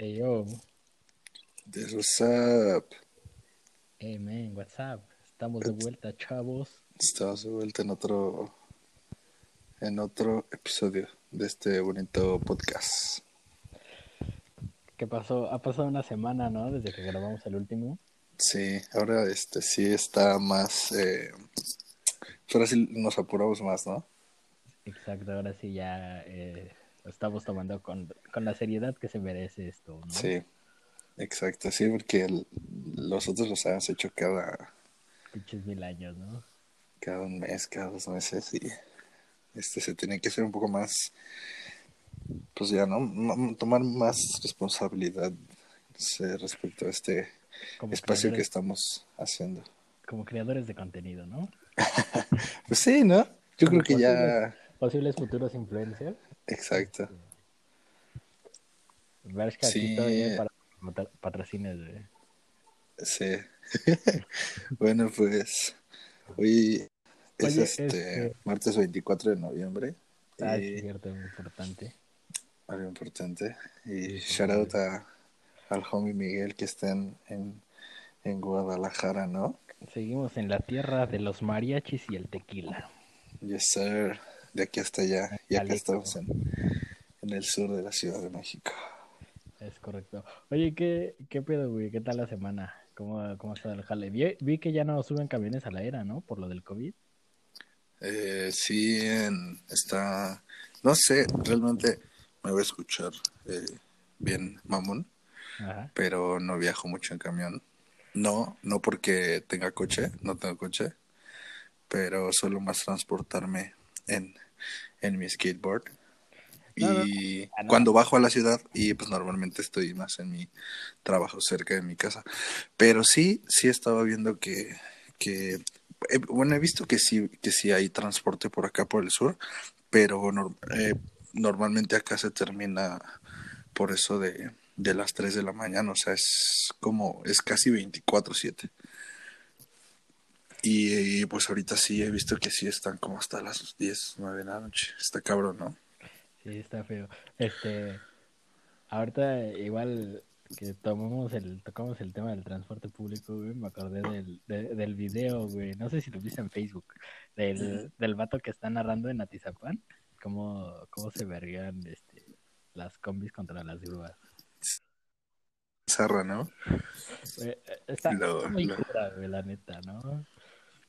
Hey yo, This what's up. hey man, what's up? Estamos de vuelta, chavos. Estamos de vuelta en otro en otro episodio de este bonito podcast. ¿Qué pasó? Ha pasado una semana, ¿no? Desde que grabamos el último. Sí, ahora este sí está más eh, ahora sí nos apuramos más, ¿no? Exacto, ahora sí ya eh, estamos tomando con, con la seriedad que se merece esto, ¿no? Sí. Exacto, sí, porque el- los otros los habíamos hecho cada Pinches mil años, ¿no? cada un mes, cada dos meses y este se tiene que ser un poco más pues ya, ¿no? M- tomar más responsabilidad eh, respecto a este Como espacio que estamos haciendo. como creadores de contenido, ¿no? Pues sí, ¿no? Yo creo que ya... Posibles futuros influencers. Exacto. Aquí Sí. todavía para patro- patrocinios, güey. Sí. bueno, pues hoy es Oye, este, este- martes 24 de noviembre. Ah, y es cierto, muy importante. algo importante. Y Sí, shout sí. out a, al homie Miguel que está en, en, en Guadalajara, ¿no? Seguimos en la tierra de los mariachis y el tequila. Yes, sir. De aquí hasta allá. Y acá estamos en, en el sur de la Ciudad de México. Es correcto. Oye, ¿qué, qué pedo, güey? ¿Qué tal la semana? ¿Cómo, cómo está el jale? Vi, vi que ya no suben camiones a la era, ¿no? Por lo del COVID. Eh, sí, en- está, no sé, realmente me voy a escuchar eh, bien mamón, Ajá. pero no viajo mucho en camión. No, no porque tenga coche, no tengo coche, pero solo más transportarme en, en mi skateboard. No. Y no. cuando bajo a la ciudad, y pues normalmente estoy más en mi trabajo cerca de mi casa. Pero sí, sí estaba viendo que, que eh, bueno, he visto que sí, que sí hay transporte por acá por el sur, pero eh, normalmente acá se termina por eso de, de las 3 de la mañana, o sea, es como, es casi 24/7. Y, y, pues ahorita sí he visto que sí están como hasta las 10, 9 de la noche. Está cabrón, ¿no? Sí, está feo. Este, ahorita igual que tomamos el, tocamos el tema del transporte público, güey, me acordé del, de- del video, güey, no sé si lo viste en Facebook, del, del vato que está narrando en Atizapán, cómo, cómo se verguean este, las combis contra las grúas. Zarra, ¿no? Güey, eh, Está, muy lo- cura, güey, la neta, ¿no?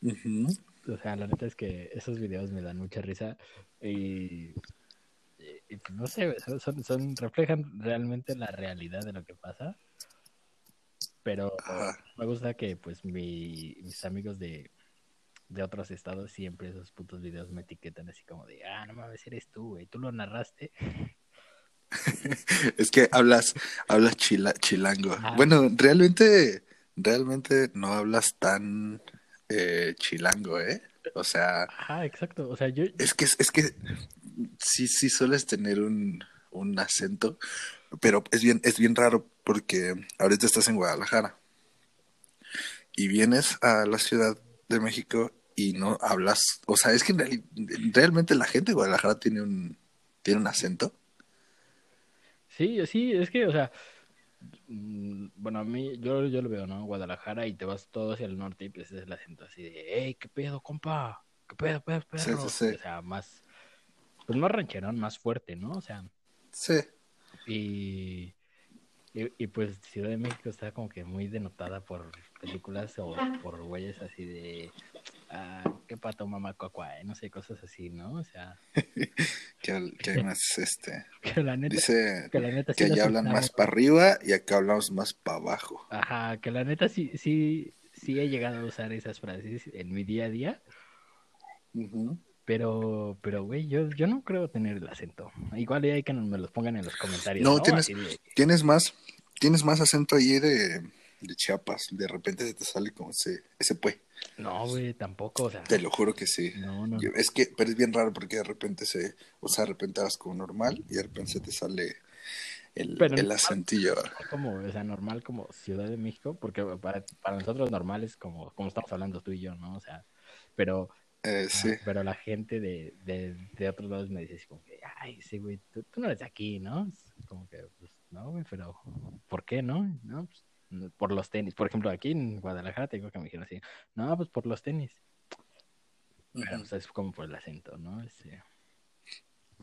O sea, la neta es que esos videos me dan mucha risa y, y- y, pues, no sé, son, son, son- reflejan realmente la realidad de lo que pasa. Pero Ajá. me gusta que pues mi- mis amigos de, de otros estados siempre esos putos videos me etiquetan así como de, ah, no mames, eres tú, güey, tú lo narraste. Es que hablas, hablas chila- chilango. Bueno, realmente, realmente no hablas tan eh, chilango, ¿eh? O sea, Ajá, exacto. O sea, yo, es que, es que sí, sí sueles tener un, un acento, pero es bien, es bien raro porque ahorita estás en Guadalajara y vienes a la Ciudad de México y no hablas, o sea, es que realmente la gente de Guadalajara tiene un, tiene un acento. Sí, sí, es que, o sea, bueno, a mí, yo, yo lo veo, ¿no? Guadalajara y te vas todo hacia el norte y pues es el acento así de, hey, ¿qué pedo, compa? ¿Qué pedo, pedo, Sí, perro? sí, sí. O sea, más, pues más rancherón, más fuerte, ¿no? O sea, Sí. y, y, y, pues Ciudad de México está como que muy denotada por películas o por güeyes así de, ah, qué pato, mamá, cuacuá, no sé, cosas así, ¿no? O sea, Que, que hay más, este, que la neta, dice que la neta sí que allá hablan más para arriba y acá hablamos más para abajo. Ajá, que la neta sí, sí, sí he llegado a usar esas frases en mi día a día, pero, pero güey, yo, yo no creo tener el acento. Igual hay que me los pongan en los comentarios, No, ¿no? tienes- de- Tienes más, tienes más acento ahí de, de Chiapas. De repente se te sale como ese, ese pues. no, güey, tampoco, o sea, Te lo juro que sí. no, no, Yo- es que, pero es bien raro porque de repente se, o sea, de repente vas como normal y de repente se te sale el, Pero el no- acentillo. como, o sea, normal como Ciudad de México, porque para, para nosotros normal es como, como estamos hablando tú y yo, ¿no? O sea, pero Eh, sí. Pero la gente de, de, de otros lados me dice así como que, ay, sí, güey, tú, tú no eres de aquí, ¿no? Como que, pues, no, güey, pero ¿por qué no? No, pues, no, por los tenis. Por ejemplo, aquí en Guadalajara te digo que me dijeron así, no, pues por los tenis. Pero, Ujú. pues, es como por el acento, ¿no? Es, eh,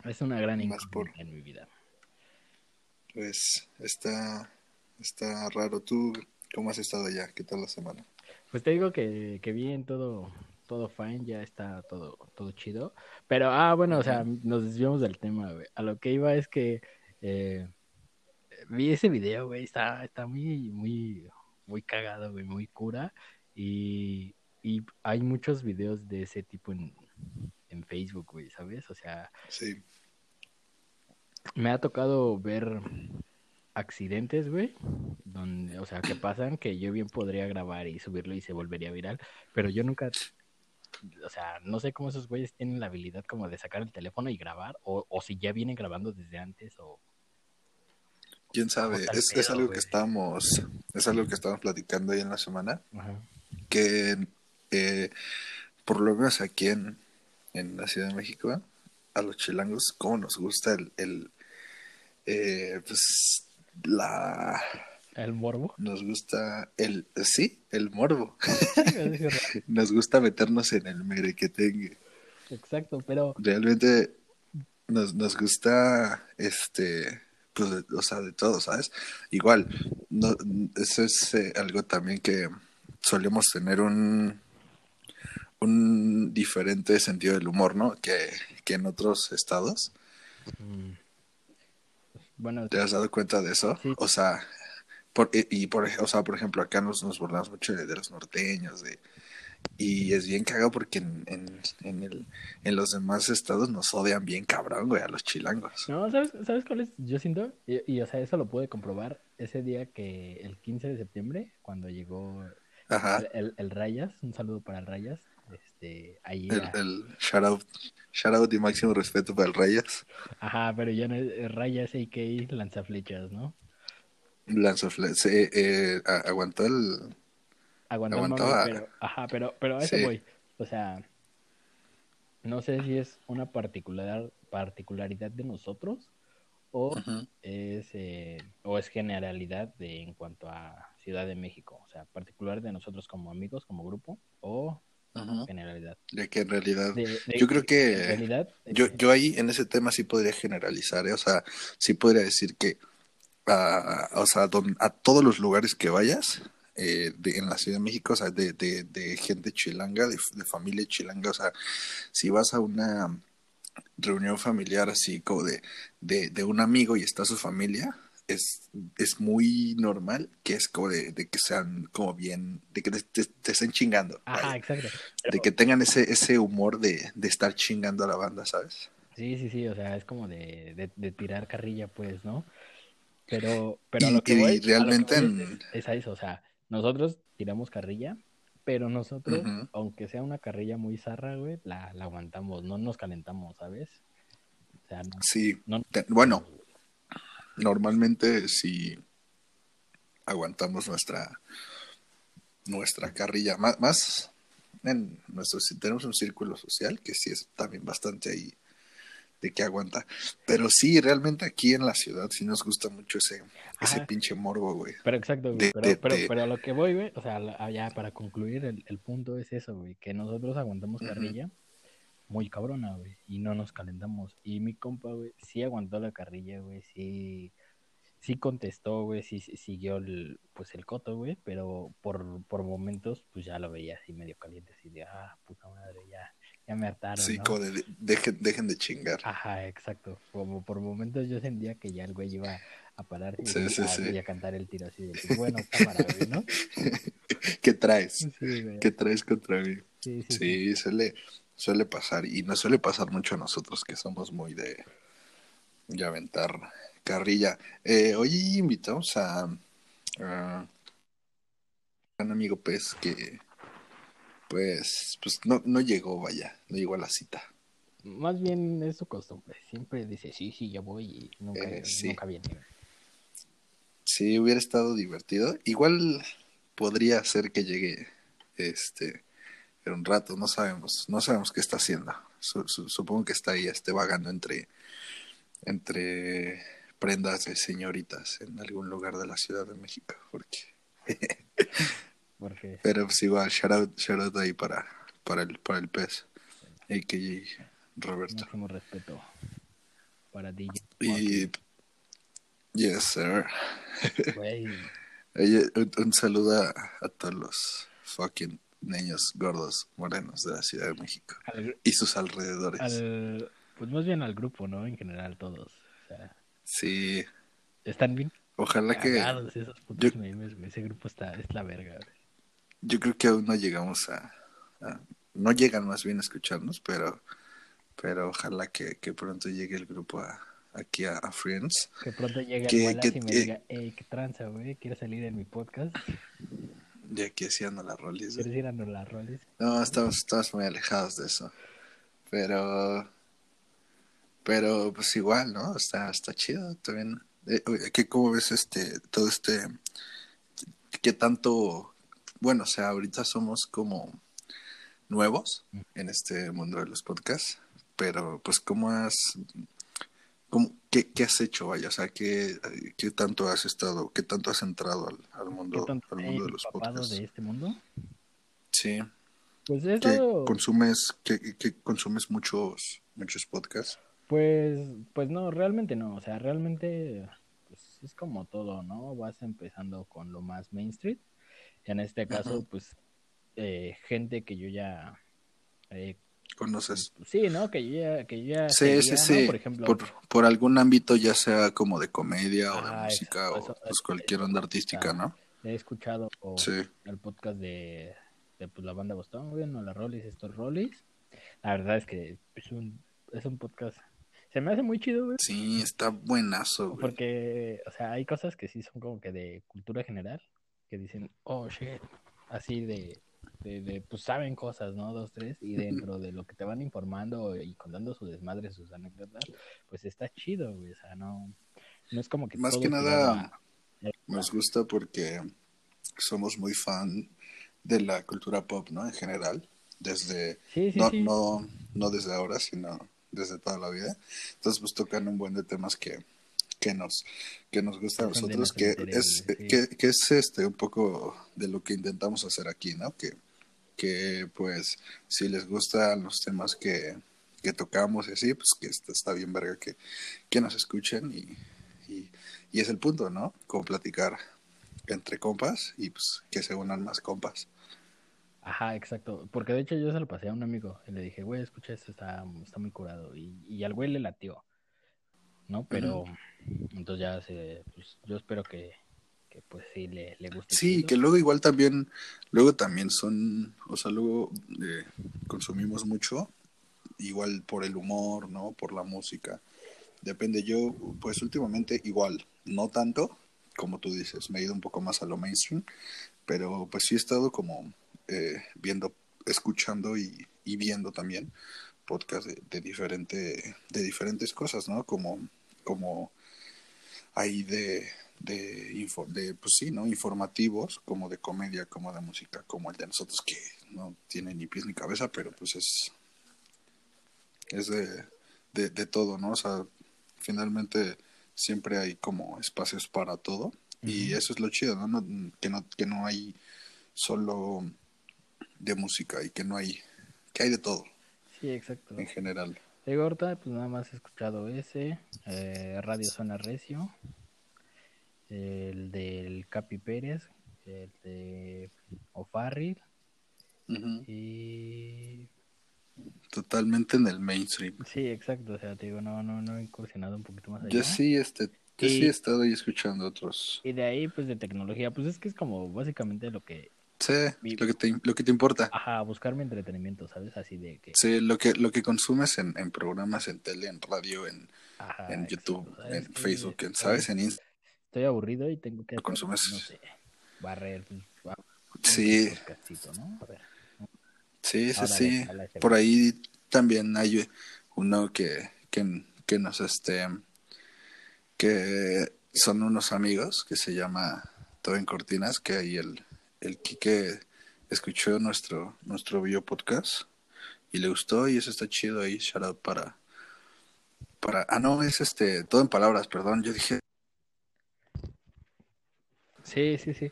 es una gran por- incógnita en mi vida. Pues está, está raro. ¿Tú cómo has estado ya? ¿Qué tal la semana? Pues te digo que, que bien, todo, todo fine, ya está todo, todo chido. Pero, ah, bueno, o sea, nos desviamos del tema, güey. A lo que iba es que eh, vi ese video, güey, está, está muy, muy, muy cagado, güey, muy cura. Y, y hay muchos videos de ese tipo en, en Facebook, güey, ¿sabes? O sea, Sí. me ha tocado ver accidentes, güey, donde, o sea, que pasan que yo bien podría grabar y subirlo y se volvería viral, pero yo nunca, o sea, no sé cómo esos güeyes tienen la habilidad como de sacar el teléfono y grabar, o, o si ya vienen grabando desde antes, o... ¿Quién sabe? Es, es algo que estábamos, es algo que estábamos platicando ahí en la semana, Ajá. que eh, por lo menos aquí en, en la Ciudad de México, a los chilangos, cómo nos gusta el, el eh, pues la El morbo. nos gusta el sí, el morbo. Nos gusta meternos en el merequetengue. Exacto, pero realmente nos, nos gusta este pues de- o sea de todo sabes igual no, eso es eh, algo también que solemos tener un un diferente sentido del humor no que, que en otros estados. Mm, bueno, te has dado cuenta de eso Sí. o sea por, y y por o sea por ejemplo acá nos, nos burlamos mucho de, de los norteños de y es bien cagado porque en, en, en, el, en los demás estados nos odian bien cabrón, güey, a los chilangos. No, ¿sabes, ¿sabes cuál es? Yo siento, y, y, o sea, eso lo pude comprobar ese día que el 15 de septiembre, cuando llegó Ajá. el, el, el Rayas, un saludo para el Rayas, este, ahí El, el shout out, shout out y máximo respeto para el Rayas. Ajá, pero ya no es Rayas AK lanzaflechas, ¿no? Lanzafle se, eh, a- aguantó el. Aguantaba. mame, pero, ajá, pero, pero a eso Sí. voy. O sea, no sé si es una particular, particularidad de nosotros o es eh, o es generalidad de en cuanto a Ciudad de México, o sea, particular de nosotros como amigos, como grupo, o generalidad. De que en realidad. De- de- Yo creo que. realidad, Yo, eh, yo ahí en ese tema sí podría generalizar, ¿eh? o sea, sí podría decir que, ah, o sea, don- a todos los lugares que vayas eh, de, en la Ciudad de México, o sea, de, de, de gente chilanga, de, de familia chilanga, o sea, si vas a una reunión familiar así como de, de, de un amigo y está su familia, es, es muy normal que es como de, que sean como bien, de que te, te- te estén chingando, Ajá, vaya. exacto. de que tengan ese, ese humor de, de estar chingando a la banda, ¿sabes? Sí, sí, sí, o sea, es como de, de, de tirar carrilla, pues, ¿no? Pero, pero a lo que voy, a lo que realmente voy es, es a eso, o sea, nosotros tiramos carrilla, pero nosotros, aunque sea una carrilla muy zarra, güey, la, la aguantamos, no nos calentamos, ¿sabes? O sea, no, Sí, no- bueno, normalmente si aguantamos nuestra nuestra carrilla, más, más en nuestro si tenemos un círculo social que sí es también bastante ahí de que aguanta, pero sí realmente aquí en la ciudad sí nos gusta mucho ese ese pinche morbo, güey. Pero exacto, güey, De- pero, de- pero, de- pero a lo que voy, güey, o sea, ya para concluir, el, el punto es eso, güey, que nosotros aguantamos carrilla muy cabrona, güey, y no nos calentamos. Y mi compa, güey, sí aguantó la carrilla, güey, sí, sí contestó, güey, sí, sí siguió el, pues el coto, güey, pero por, por momentos, pues ya lo veía así medio caliente, así de, ah, puta madre, ya, ya me hartaron, Sí, ¿no? como de, de- dejen, dejen de chingar. Ajá, exacto. Como por momentos yo sentía que ya el güey iba a pararse y, Sí, a, sí. y a cantar el tiro así de, pues, bueno, cámara, güey, ¿no? ¿Qué traes? ¿Qué traes contra mí? Sí, suele, suele pasar. Y nos suele pasar mucho a nosotros que somos muy de, de aventar carrilla. Eh, hoy invitamos a, a un amigo Pez que pues, pues no, no llegó, vaya, no llegó a la cita. Más bien es su costumbre. Siempre dice, sí, sí, ya voy y nunca, Eh, sí. nunca viene. Sí, hubiera estado divertido. Igual podría ser que llegue este un rato, no sabemos, no sabemos qué está haciendo. supongo que está ahí, este vagando entre, entre prendas de señoritas en algún lugar de la Ciudad de México, porque... Pero pues igual, shout out, shout out ahí para, para el, para el pez, a.k.a. Roberto. Máximo respeto para DJ. Y... Yes, sir. un, saludo a, todos los fucking niños gordos morenos de la Ciudad de México y sus alrededores. pues más bien al grupo, ¿no? En general, todos. O sea, sí. ¿Están bien? Ojalá que. ese grupo está, es la verga. Yo creo que aún no llegamos a, No llegan más bien a escucharnos, pero. Pero ojalá que, que pronto llegue el grupo a, aquí a, Friends. Que pronto llegue que, el que, y me diga, hey, qué tranza, güey, ¿quieres salir en mi podcast? Y aquí haciendo la rolis. ¿Quieres ir a la rolis? No, estamos, estamos muy alejados de eso. Pero... Pero pues igual, ¿no? Está, está chido también. Eh, ¿Qué, ¿Cómo ves este, todo este... ¿Qué tanto... Bueno, o sea, ahorita somos como nuevos en este mundo de los podcasts, pero pues ¿cómo has qué, has hecho, vaya? O sea, ¿qué, ¿qué, tanto has estado, qué tanto has entrado al, al mundo, al mundo de los podcasts? de este mundo? Sí. Pues consumes, que, consumes muchos, muchos podcasts? Pues, pues no, realmente no. O sea, realmente pues, es como todo, ¿no? Vas empezando con lo más mainstream. En este caso, pues, eh, gente que yo ya eh, conoces. Sí, ¿no? Que ya, que ya sí, sí, sí. Por ejemplo, por, algún ámbito, ya sea como de comedia o de ah, música o pues, cualquier onda artística, ¿no? He escuchado el podcast de, de pues, la banda Boston, o la Rollis, estos Rollis. La verdad es que es un, es un podcast. Se me hace muy chido, güey. Sí, está buenazo, güey. Porque, o sea, hay cosas que sí son como que de cultura general, que dicen, oh, shit, así de, de, pues saben cosas, ¿no? Dos, tres, y dentro de lo que te van informando y contando su desmadre, sus anécdotas, pues está chido, güey, o sea, no, no es como que... Más que nada nos gusta porque somos muy fan de la cultura pop, ¿no? En general, desde... no, no, no desde ahora, sino desde toda la vida. Entonces, pues tocan un buen de temas que que nos que nos gusta a nosotros que es que, que, es este un poco de lo que intentamos hacer aquí no que que pues si les gustan los temas que, que tocamos y así, pues que está, bien verga que, que nos escuchen y, y, es el punto, ¿no? Como platicar entre compas y pues que se unan más compas. Ajá, exacto. Porque de hecho yo se lo pasé a un amigo y le dije, güey, escucha esto, está, está muy curado. Y, y al güey le latió, ¿no? Pero entonces ya se, pues, yo espero que, pues sí le, le gusta. Sí, que luego igual también, luego también son, o sea, luego eh, consumimos mucho, igual por el humor, ¿no? Por la música. Depende, yo pues últimamente igual, no tanto, como tú dices, me he ido un poco más a lo mainstream, pero pues sí he estado como eh, viendo, escuchando y, y viendo también podcast de, de, diferente, de diferentes cosas, ¿no? Como, como ahí de, de, de, pues sí, ¿no? Informativos, como de comedia, como de música, como el de nosotros, que no tiene ni pies ni cabeza, pero pues es, es de, de, todo, ¿no? O sea, finalmente siempre hay como espacios para todo y eso es lo chido, ¿no? que no que no hay solo de música y que no hay que hay de todo sí exacto en general de ahorita pues nada más he escuchado ese eh, Radio Zona Recio el del Capi Pérez, el de O'Farrill y totalmente en el mainstream. Sí, exacto, o sea, te digo, no, no, no he incursionado un poquito más allá. Yo sí, este, yo sí he estado ahí escuchando otros. Y de ahí, pues, de tecnología, pues es que es como básicamente lo que... Sí, lo que te, lo que te importa. Ajá, buscar mi entretenimiento, ¿sabes? Así de que... Sí, lo que, lo que consumes en, en programas, en tele, en radio, en, en YouTube, en Facebook, ¿sabes? En Instagram estoy aburrido y tengo que hacer, no sé, barrer. Sí. Sí, sí, sí. Por ahí también hay uno que, que, que nos este que son unos amigos que se llama Todo en Cortinas, que ahí el, el Quique escuchó nuestro, nuestro video podcast y le gustó y eso está chido ahí, shout out para, para, ah no, es este, todo en palabras, perdón, yo dije. Sí, sí, sí.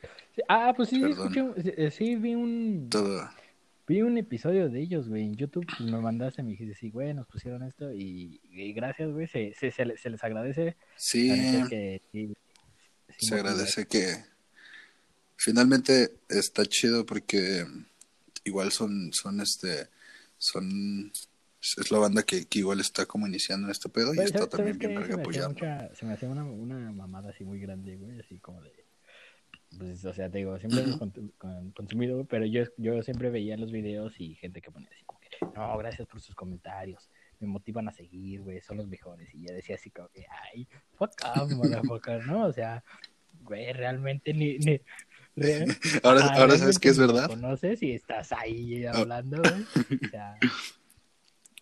Ah, pues sí, escuché, sí, vi un, Todo, vi un episodio de ellos, güey, en YouTube, pues, me mandaste, me dijiste, sí, güey, nos pusieron esto y, y gracias, güey, se, se, se, les- agradece. sí, que sí, sí se agradece que finalmente está chido porque igual son, son este, son, es la banda que, que igual está como iniciando en este pedo y está ¿sabes- también bien verga se me hacía apoyando. mucha- se me hacía una, una mamada así muy grande, güey, así como de... Pues, o sea, te digo, siempre hemos consumido, güey, pero yo, yo siempre veía los videos y gente que ponía así como que, no, gracias por sus comentarios, me motivan a seguir, güey, son los mejores. Y ya decía así como que, ay, fuck off, motherfucker, ¿no? O sea, güey, realmente ni... ni Ahora, ahora sabes que es verdad. conoces y estás ahí hablando, güey. O sea,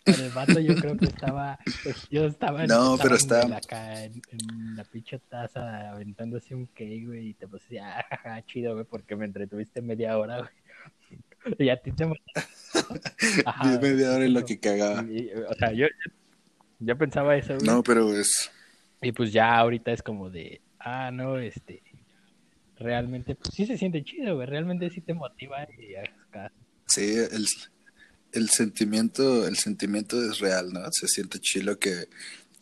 pero el vato yo creo que estaba, pues, yo estaba en, No, pero está- en- acá en, en la pinche taza aventándose un cake, güey, y te puse, ah, jaja, chido, güey, porque me entretuviste media hora, güey. Y a ti te Ajá, Es media hora en lo que cagaba. Y, o sea, yo, yo pensaba eso, güey. No, pero es, Y pues ya ahorita es como de, ah, no, este, realmente, pues sí se siente chido, güey, realmente sí te motiva y sí, el, el sentimiento, el sentimiento es real, ¿no? Se siente chilo que,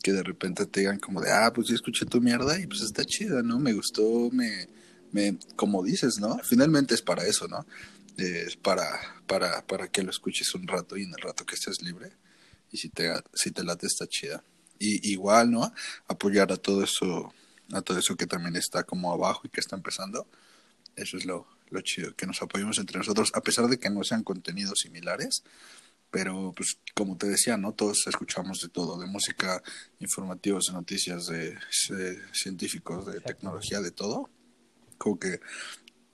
que de repente te digan como de, ah, pues sí escuché tu mierda y pues está chida, ¿no? Me gustó, me, me, como dices, ¿no? Finalmente es para eso, ¿no? Es para, para, para que lo escuches un rato y en el rato que estés libre. Y si te, si te late está chida. Y igual, ¿no? Apoyar a todo eso, a todo eso que también está como abajo y que está empezando. Eso es lo, lo chido, que nos apoyemos entre nosotros, a pesar de que no sean contenidos similares. Pero, pues, como te decía, ¿no? Todos escuchamos de todo, de música, informativos, de noticias, de, de científicos, de tecnología, de todo. Como que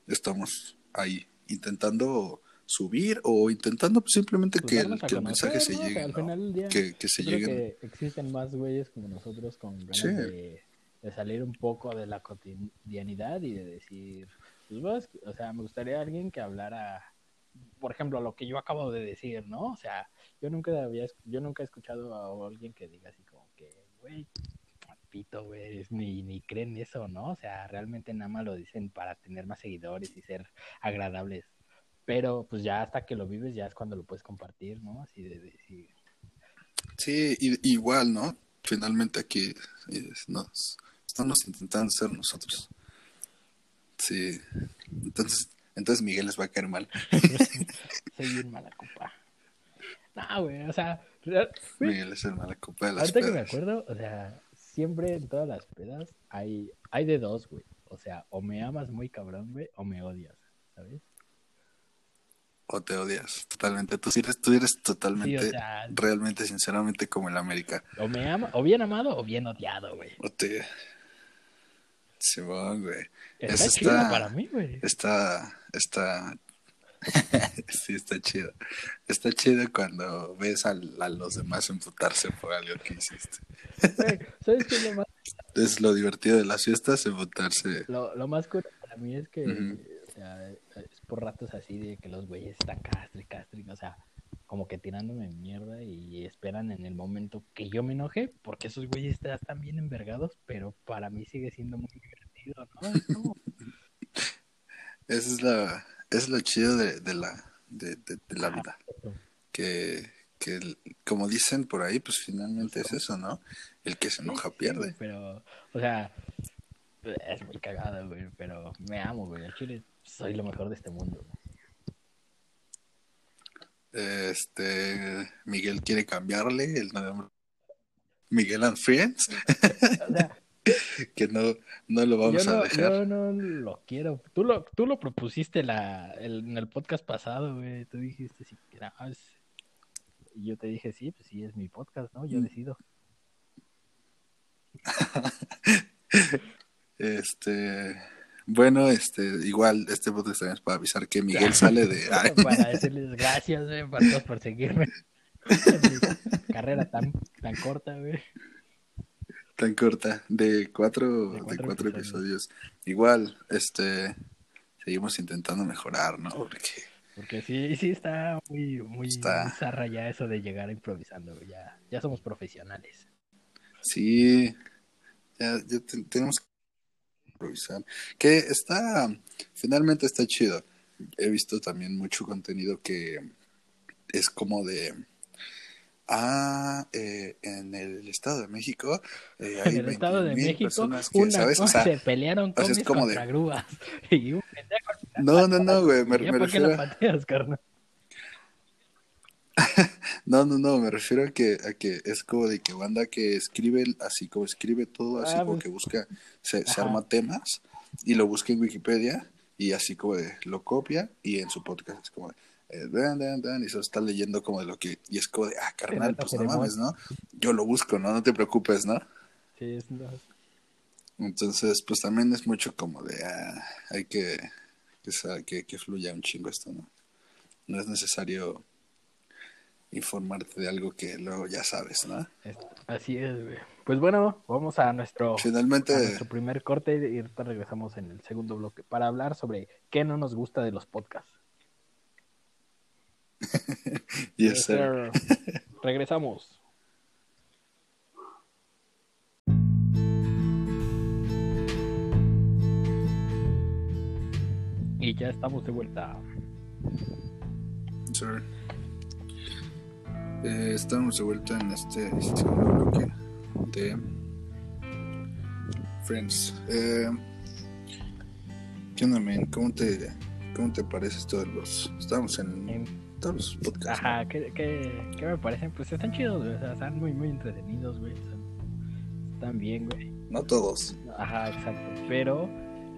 estamos ahí intentando subir o intentando pues, simplemente Pues que, el, que el mensaje se llegue, que, que se que existen más güeyes como nosotros con ganas Sí. de, de salir un poco de la cotidianidad y de decir, pues vos, o sea, me gustaría alguien que hablara, por ejemplo, lo que yo acabo de decir, ¿no? O sea, yo nunca había, yo nunca he escuchado a alguien que diga así como que, güey, pito, güey, ni, ni creen eso, ¿no? O sea, realmente nada más lo dicen para tener más seguidores y ser agradables. Pero pues ya hasta que lo vives ya es cuando lo puedes compartir, ¿no? Así de Sí, igual, ¿no? Finalmente aquí es- nos, estamos intentando ser nosotros. Sí. Entonces, entonces Miguel les va a caer mal. soy bien mala copa. No, güey, o sea, güey, Miguel es el mala copa de las ahorita que me acuerdo, o sea, siempre en todas las pedas hay, hay de dos, güey. O sea, o me amas muy cabrón, güey, o me odias, ¿sabes? O te odias totalmente. Tú sí eres, tú eres Sí, totalmente, o sea, realmente, sinceramente, como el América. o me ama, o bien amado o bien odiado, güey. O te... Simón, güey. Está Eso chido está- para mí, güey. Está, está, sí, está chido. Está chido cuando ves al- a, los demás emputarse por algo que hiciste. Güey, ¿Sabes qué es lo más, Es lo divertido de las fiestas, emputarse. lo, lo más cura para mí es que, sea, es por ratos así de que los güeyes están castre, castre, o sea, como que tirándome mierda y esperan en el momento que yo me enoje, porque esos güeyes ya están bien envergados, pero para mí sigue siendo muy divertido, ¿no? Es como, Eso es la, es lo chido de, de la, de, de- de la vida. Que, que como dicen por ahí, pues finalmente es eso, ¿no? El que se enoja sí, pierde. pero, o sea, es muy cagado, güey, pero me amo, güey. Al chile soy lo mejor de este mundo. Este, Miguel quiere cambiarle el nombre. Miguel and Friends, O sea, que no, no lo vamos yo, no, a dejar. yo no lo quiero. Tú lo, tú lo propusiste la, el- en el podcast pasado, güey. Tú dijiste era- ah, es- Y yo te dije, sí, pues sí, es mi podcast, ¿no? Mm. Yo decido. Este, bueno, este, igual este podcast también es para avisar que Miguel sale de. Ay, Para decirles gracias, güey, para todos por seguirme. Mi carrera tan, tan corta, güey. tan corta, de cuatro, De de cuatro episodios. episodios. Igual, este, seguimos intentando mejorar, ¿no? Porque Porque sí, sí está muy, muy, Está. muy zarra ya eso de llegar improvisando, güey. Ya, ya somos profesionales. Sí, ya, ya te- tenemos que improvisar. Que está, finalmente está chido. He visto también mucho contenido que es como de, ah, eh, en el Estado de México eh, hay en el Estado de 21,000 México, personas que, una ¿sabes? O sea, se pelearon sea, es combis como contra de- grúas. Y un pendejo. no, no, no, güey, me, ¿Ya me por qué la pateas, carnal? No, no, no, me refiero a que, a que es como de que banda que escribe así como escribe todo, así Ah, como pues. que busca, se, arma temas y lo busca en Wikipedia y así como de lo copia y en su podcast es como de eh, dan, dan, dan, y se está leyendo como de lo que, y es como de, ah, carnal, pues no mames, ¿no? Yo lo busco, ¿no? No te preocupes, ¿no? Sí, es no. Entonces, pues también es mucho como de, ah, hay que, que, que, que fluya un chingo esto, ¿no? No es necesario informarte de algo que luego ya sabes, ¿no? Así es, güey. Pues bueno, vamos a nuestro, Finalmente, a nuestro primer corte y ahorita regresamos en el segundo bloque para hablar sobre qué no nos gusta de los podcasts. yes, sir. Regresamos. Y ya estamos de vuelta. Sir. Eh, estamos de vuelta en este segundo bloque de Friends. Eh, ¿Qué onda, man? ¿Cómo te, ¿Cómo te parece esto de los... Estamos en En- todos los podcasts. ¿no? Ajá, ¿qué, qué, qué me parecen? Pues están chidos, güey. O sea, están muy, muy entretenidos, güey. Están, están bien, güey. No todos. Ajá, exacto. Pero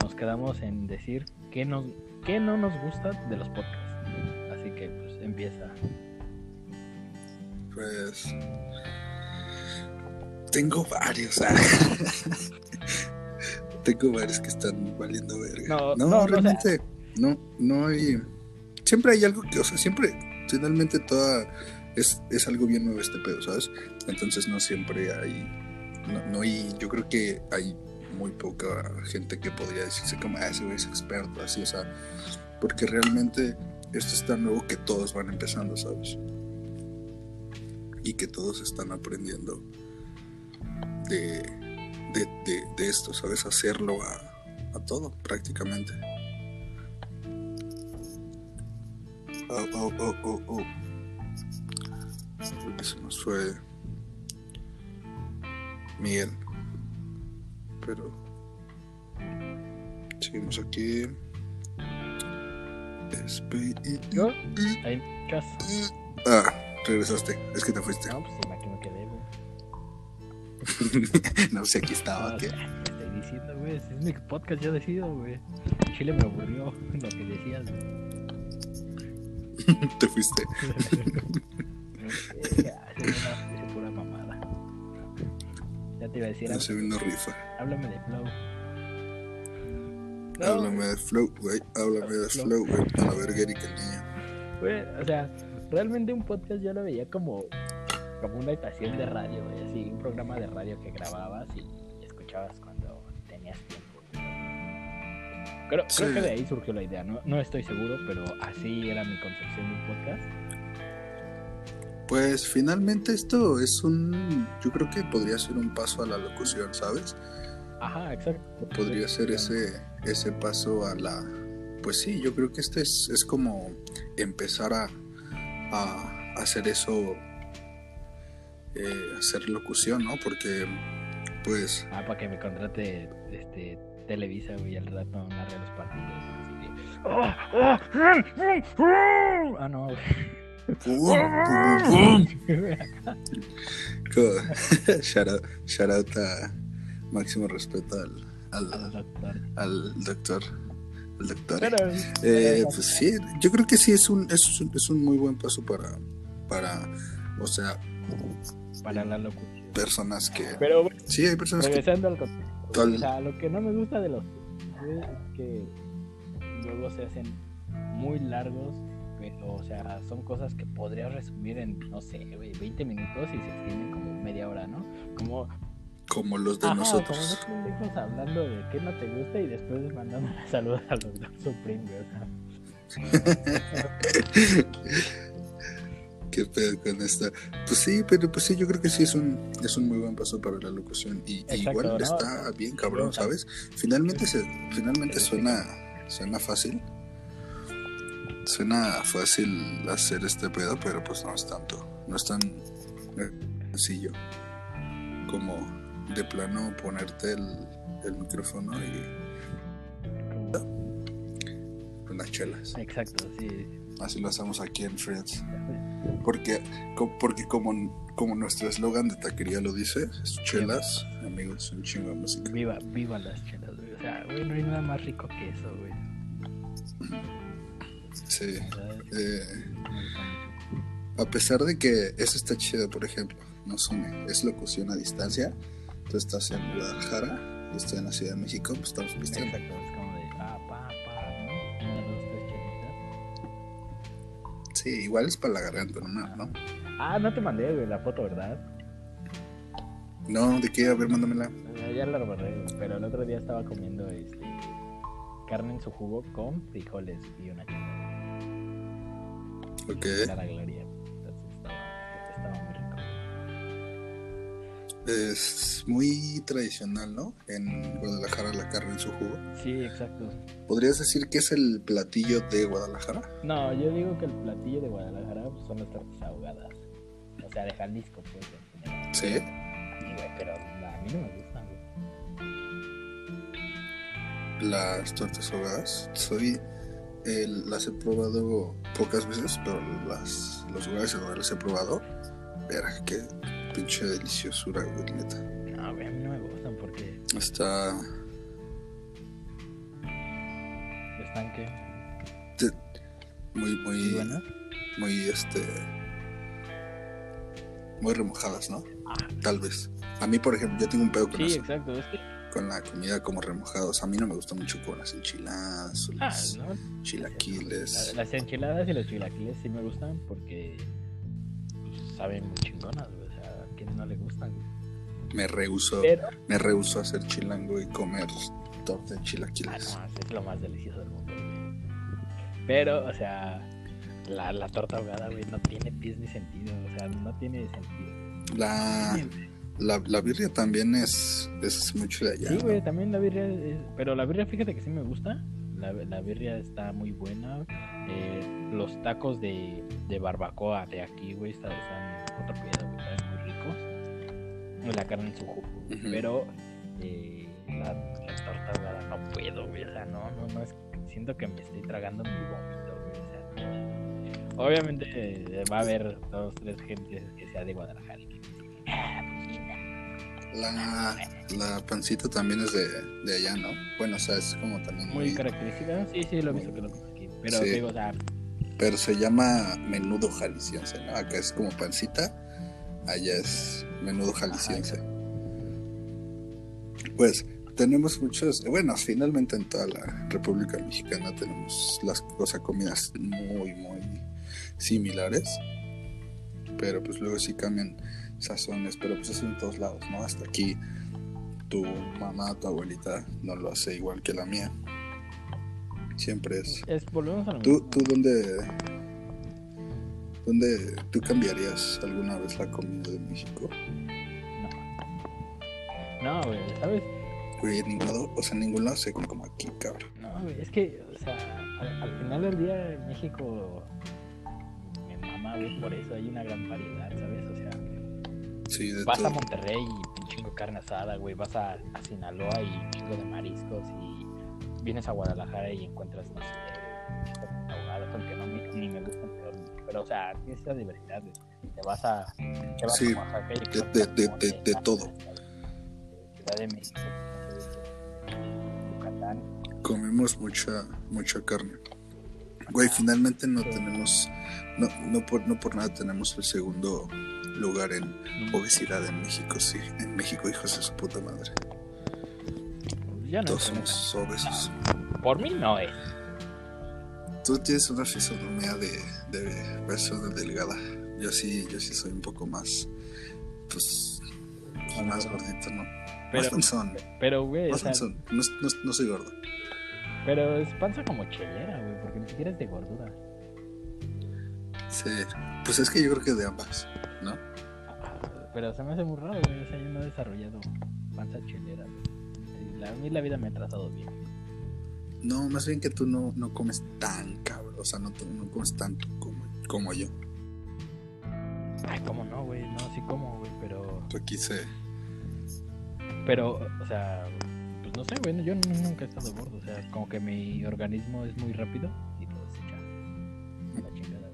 nos quedamos en decir qué, nos, qué no nos gusta de los podcasts. Así que, pues, empieza. Pues... Tengo varios. ah. Tengo varios que están valiendo verga. No, No, realmente no, no hay. Siempre hay algo que, o sea, siempre, finalmente toda es, es algo bien nuevo este pedo, ¿sabes? Entonces no siempre hay, no, no hay, yo creo que hay muy poca gente que podría decirse como, ah, ese güey es experto, así, o sea, porque realmente esto es tan nuevo que todos van empezando, ¿sabes? Y que todos están aprendiendo de, de, de, de esto, ¿sabes? Hacerlo a, a todo, prácticamente. Oh, oh, oh, oh, oh. Creo que se nos fue Miguel. Pero seguimos aquí. ¿Ahí? Ah, regresaste. Es que te fuiste. No, pues aquí me quedé, güey. no sé, aquí estaba. Ah, ¿qué? me estoy diciendo, güey. Es mi podcast, yo decido, güey. Chile me aburrió lo que decías, güey. te fuiste. Ya, es una- es pura mamada. Ya te iba a decir, No se vino rifa. háblame de Flow. No, Háblame de Flow, güey. Háblame de Flow. Flow, güey. A la verga, Erika, el niño. güey, o sea, realmente un podcast yo lo veía como, como una estación de radio, güey, así, un programa de radio que grababas y escuchabas cuando tenías tiempo. Creo, creo Sí. que de ahí surgió la idea, no, no estoy seguro, pero así era mi concepción de un podcast. Pues finalmente esto es un. Yo creo que podría ser un paso a la locución, ¿sabes? Ajá, exacto. Podría ser ese, ese paso a la. Pues sí, yo creo que este es, es como empezar a, a hacer eso. eh, hacer locución, ¿no? Porque, pues. Ah, para que me contrate este, Televisa, güey, al rato narre los partidos. Que... ¡Oh! ¡Oh! Ah, no, güey. ¡pum, pum, pum! Shout, out, shout out a máximo respeto al, al, Al doctor. al doctor. Pero, Eh, pues sí, yo creo que sí es un, es un, es un muy buen paso para, para, o sea, para la locución. personas que... Pero, bueno, Sí, hay personas que... regresando al contexto. Tal- O sea, lo que no me gusta de los es que luego se hacen muy largos, pero, o sea, son cosas que podrías resumir en, no sé, güey, 20 minutos y se extienden como media hora, ¿no? Como, Como los de ajá, nosotros. como dos hablando de qué no te gusta y después mandando una saluda al doctor Supreme, Qué pedo con esta. Pues sí, pero pues sí, yo creo que sí es un, es un muy buen paso para la locución. Y, y Exacto, igual ¿no? está bien cabrón, ¿sabes? Finalmente se, finalmente suena, suena fácil. Suena fácil hacer este pedo, pero pues no es tanto. No es tan sencillo como de plano ponerte el, el micrófono y unas chelas. Exacto, sí. Así lo hacemos aquí en Friends. Porque, porque como, como nuestro eslogan de taquería lo dice, es chelas, amigos, un chingo de música. Viva, viva las chelas, güey. O sea, güey, no hay nada más rico que eso, güey. Sí. Eh, a pesar de que eso está chido, por ejemplo, nos une, es locución a distancia. Tú estás en Guadalajara, yo estoy en la Ciudad de México, pues estamos pisteando. Exacto, es como de ah, pa, pa, ¿no? Una, dos, tres chelitas. Sí, igual es para la garganta, ¿no? ¿no? Ah, no te mandé, güey, la foto, ¿verdad? No, ¿de qué? A ver, mándamela. Ya la borré, pero el otro día estaba comiendo este carne en su jugo con frijoles y una chela. Ok. La gloria. Es muy tradicional, ¿no? En Guadalajara la carne en su jugo. Sí, exacto. ¿Podrías decir que es el platillo de Guadalajara? No, yo digo que el platillo de Guadalajara pues, son las tortas ahogadas. O sea, de Jalisco, pues, en. Sí. Sí, güey, pero a mí no me gustan, güey. Las tortas ahogadas. Soy. eh, las he probado pocas veces, pero las, los lugares en donde las he probado. Verá, qué pinche deliciosura, güey, neta. No, güey, a mí no me gustan porque Está. están que Muy, muy muy. buenas. Muy, este. Muy remojadas, ¿no? Ah, Tal vez. A mí, por ejemplo, yo tengo un pedo con sí, eso. exacto. Es que, Con la comida como remojados. A mí no me gusta mucho con las enchiladas o ah, ¿no? chilaquiles. La- Las enchiladas y los chilaquiles sí me gustan porque pues, saben muy chingonas, güey. Me rehuso, Pero, me rehuso a ser chilango y comer torta de ah, chilaquiles. no, es lo más delicioso del mundo, güey. Pero, o sea, la, la torta ahogada, güey, no tiene pies ni sentido. O sea, no tiene sentido. La, la, la birria también es, es mucho de allá. Sí, ¿no? güey, también la birria, es- pero la birria, fíjate que sí me gusta. La, la birria está muy buena. Eh, los tacos de, de barbacoa de aquí, güey, están, están otro pedo, La carne en su jugo, pero eh, la, la torta no puedo, güey, o sea, no, no, no, es, siento que me estoy tragando mi vómito, güey, o sea, no. Obviamente eh, va a haber dos, tres gentes que sea de Guadalajara "Ah, poquita". La, la pancita también es de, de allá, ¿no? Bueno, o sea, es como también muy muy... característica. Sí, sí, lo he visto que lo aquí. Pero Sí. digo, o sea, Pero se llama menudo jalisciense, ¿no? Acá es como pancita, allá es menudo jalisciense. Pues tenemos muchos, bueno, finalmente en toda la República Mexicana tenemos las cosas, comidas muy, muy similares, pero pues luego sí cambian sazones, pero pues eso en todos lados, ¿no? Hasta aquí tu mamá, tu abuelita no lo hace igual que la mía. Siempre es es, volvemos a lo ¿Tú, mismo. tú dónde, dónde tú cambiarías alguna vez la comida de México? No, güey, ¿sabes? Güey, en ningún lado, o sea, en ningún lado se come como aquí, cabrón. No, güey, es que, o sea, al, al final del día México me mama, güey, por eso hay una gran variedad, ¿sabes? O sea, Sí, de vas a. Monterrey y un chingo de carne asada, güey, vas a, a Sinaloa y un chingo de mariscos y vienes a Guadalajara y encuentras, no sé, tortas ahogadas, aunque no me, ni me gustan, pero, o sea, tienes esa diversidad, güey. Te vas a, te vas Sí, a y de- de- de- de- de todo. Ciudad de México, Yucatán, Comemos mucha, mucha carne. Güey, finalmente no tenemos, no, no, por, no por nada tenemos el segundo lugar en obesidad en México, sí. En México, hijos de su puta madre. ya no Todos somos obesos. Por mí no es. Tú tienes una fisonomía de, de persona delgada. Yo sí, yo sí soy un poco más, pues, más gordito, ¿no? Pero, más panzón. pero güey, o Más sea, panzón. No, no- no soy gordo. Pero es panza como chelera, güey, porque ni siquiera es de gordura. Sí, pues es que yo creo que de ambas, ¿no? Pero se me hace muy raro, güey. O sea, yo no he desarrollado panza chelera, güey. A mí la vida me ha tratado bien. No, más bien que tú no, no comes tan cabrón, o sea, no, no comes tanto como, como yo. Ay, ¿cómo no, güey? No, sí como, güey, pero... Tú aquí se... Pero, o sea, pues no sé, güey, yo nunca he estado gordo. O sea, como que mi organismo es muy rápido y todo se echa a la chingada,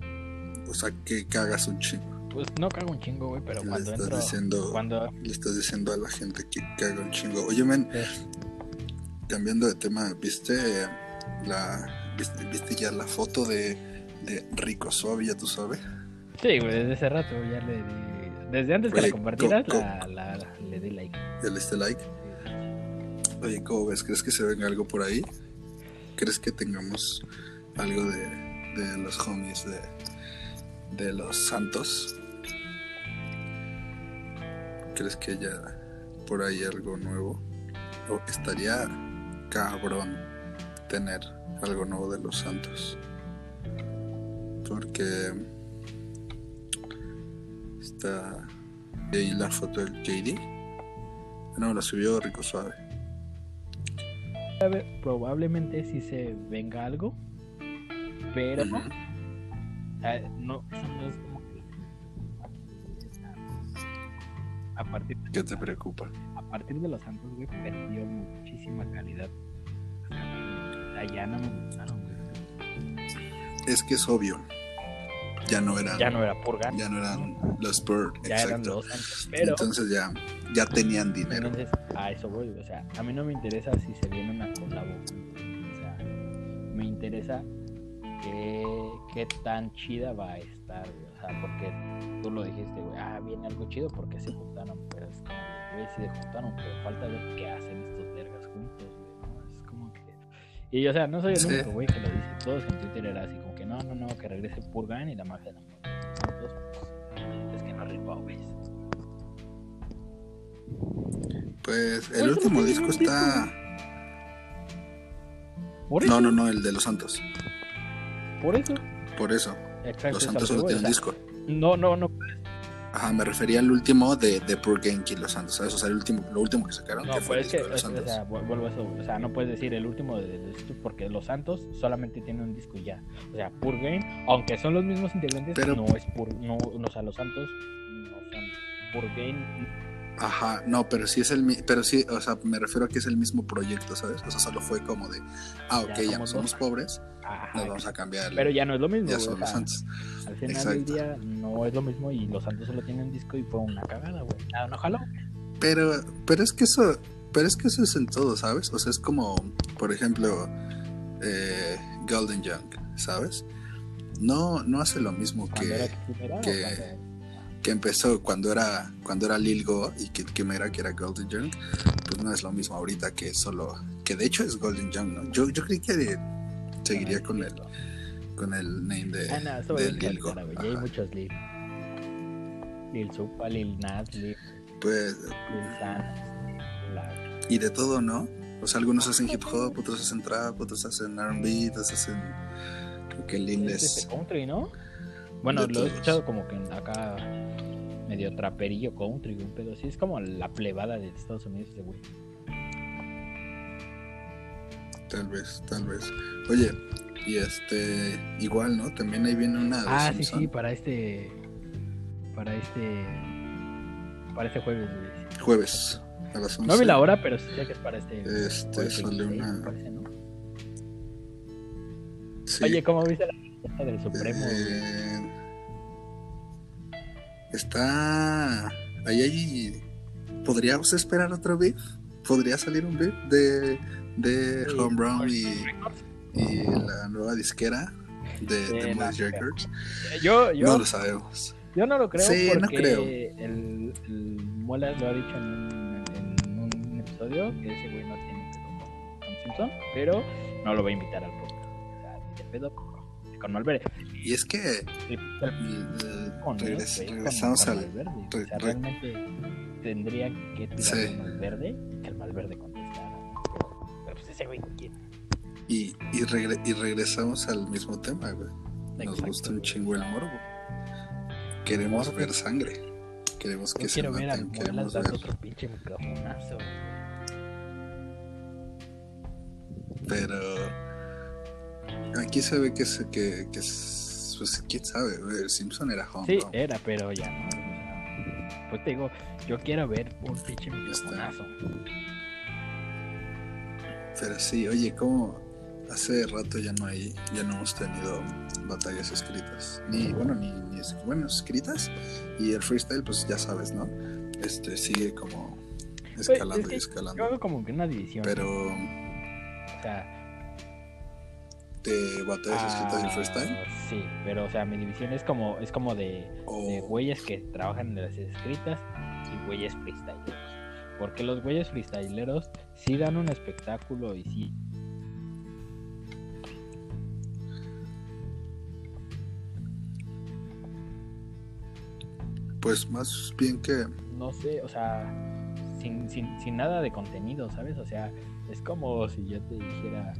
güey. O sea, que cagas un chingo. Pues no cago un chingo, güey, pero Le cuando estás entro... diciendo... Cuando... Le estás diciendo a la gente que caga un chingo. Oye, men, cambiando de tema, ¿viste la... ¿Viste, viste ya la foto de, de Rico Suave, ya tú sabes? Sí, güey, desde hace rato ya le di... Desde antes que Oye, la compartieras, co- la, la- la- le di like. ¿Ya le diste like? Oye, ¿cómo ves? ¿Crees que se venga algo por ahí? ¿Crees que tengamos algo de, de los homies de, de los santos? ¿Crees que haya por ahí algo nuevo? ¿O estaría cabrón tener algo nuevo de los santos? Porque está ahí la foto del JD. No, la subió Rico Suave. Probablemente sí se venga algo, pero no, es como que a partir ¿Qué te preocupa? A partir de los Santos, güey, perdió muchísima calidad. O sea, ya no me gustaron, güey. Es que es obvio. Ya no eran, Ya no era Purgan, ya no eran los Bird, ya eran los Santos. Pero, Entonces ya, ya tenían dinero. entonces, a eso voy, o sea, a mí no me interesa si se viene una colabo. O sea, me interesa qué, qué tan chida va a estar, güey. Sea, porque tú lo dijiste, güey, ah, viene algo chido porque se juntaron, pero es como, güey, sí se juntaron, pero falta ver qué hacen estos vergas juntos, güey, ¿no? Es como que... Y, o sea, no soy el Sí. único, güey, que lo dice. Todos en Twitter era así como que, no, no, no, que regrese Purgan y la magia de la muerte. Pues, es que no rico, güey. Pues el último disco está. Por eso, No, no, no, el de los Santos. por eso. Por eso. Exacto, Los Santos solo tienen o sea, disco. No, no, no. Ajá, me refería al último de, de Purgenki y los Santos, ¿sabes? O sea, el último, lo último que sacaron, No, que fue el pues es disco que, de los o Santos. sea, vu- vuelvo a eso, o sea, no puedes decir el último de, de porque Los Santos solamente tiene un disco y ya. O sea, Pur Game, aunque son los mismos integrantes, Pero- no es Pur, no, no, o sea, Los Santos no son Pur Game. Ajá, no, pero sí es el mi- pero sí, o sea, me refiero a que es el mismo proyecto, ¿sabes? O sea, solo fue como de, ah, ok, ya, no somos somos pobres, Ajá, nos vamos a cambiar. pero ya no es lo mismo, ya sea, Santos. al final Exacto. del día no es lo mismo y Los Santos solo tienen un disco y fue una cagada, güey. Nada, no jaló. Pero, pero es que eso, pero es que eso es en todo, ¿sabes? O sea, es como, por ejemplo, eh, Golden Young, ¿sabes? No, no hace lo mismo que, que empezó cuando era, cuando era Lil Go y que, que era que era Golden Young, pues no es lo mismo ahorita que solo, que de hecho es Golden Young, ¿no? Yo, yo creí que seguiría con el, con el name de, Ah, no, de Lil Go. Ya hay muchos Lil. Lil Supa, Lil Nas, Lil, Pues, Lil San, la- y de todo, ¿no? O sea, algunos hacen hip hop, otros hacen trap, otros hacen R&B, otros hacen, creo que Lil es es... este country, ¿no? Bueno, lo he todos. escuchado como que acá medio traperillo country, un pedo así. Es como la plebada de Estados Unidos, ese güey. Tal vez, tal vez. Oye, y este, igual, ¿no? También ahí viene una de Ah, sí, Simpson. sí, para este. Para este. Para este jueves, güey. Jueves a las 11. No vi la hora, pero sí sé que es para este. Este, jueves sale 26, me una... parece, ¿no? Sí. Oye, ¿cómo viste la del Supremo, güey? Eh, está... Ahí, ahí... ¿Podríamos esperar otro beef? ¿Podría salir un beef de, de Sí, Home Run y, la nueva disquera de, Sí, de no. Records? Yo, yo, No lo sabemos. Yo no lo creo Sí, porque no creo. El, el Muelas lo ha dicho en un, en un episodio que ese güey no tiene pedo con, con Simpson, pero no lo va a invitar al podcast. O sea, ni de pedo con, Malverde. Y es que... El- el- con él, regres- güey, con- regresamos con al... Malverde. O sea, realmente tendría que tirar Sí. el Malverde y que el Malverde contestara. Pero, pero pues ese güey quién. Y, y, regre- y regresamos al mismo tema, güey. Nos Exacto, gusta un chingo el morbo. Queremos ver sangre. Queremos que Yo se ver maten. Queremos ver. otro pinche microfonazo. Pero aquí se ve que es que, que es- pues quién sabe, el Simpson era home Sí, run. era, pero ya no. Pues te digo, yo quiero ver un pinche microfonazo. Pero sí, oye, como hace rato ya no hay, ya no hemos tenido batallas escritas. Ni, bueno, ni, ni bueno, escritas. Y el freestyle, pues ya sabes, ¿no? Este sigue como escalando es que y escalando. Yo hago como que una división. Pero O sea, de batallas escritas y ah, freestyle. Sí, pero o sea, mi división es como, es como de, de O güeyes que trabajan en las escritas y güeyes freestyleros. Porque los güeyes freestyleros sí dan un espectáculo y sí. pues más bien que no sé, o sea, sin, sin, sin nada de contenido, ¿sabes? O sea, es como si yo te dijera,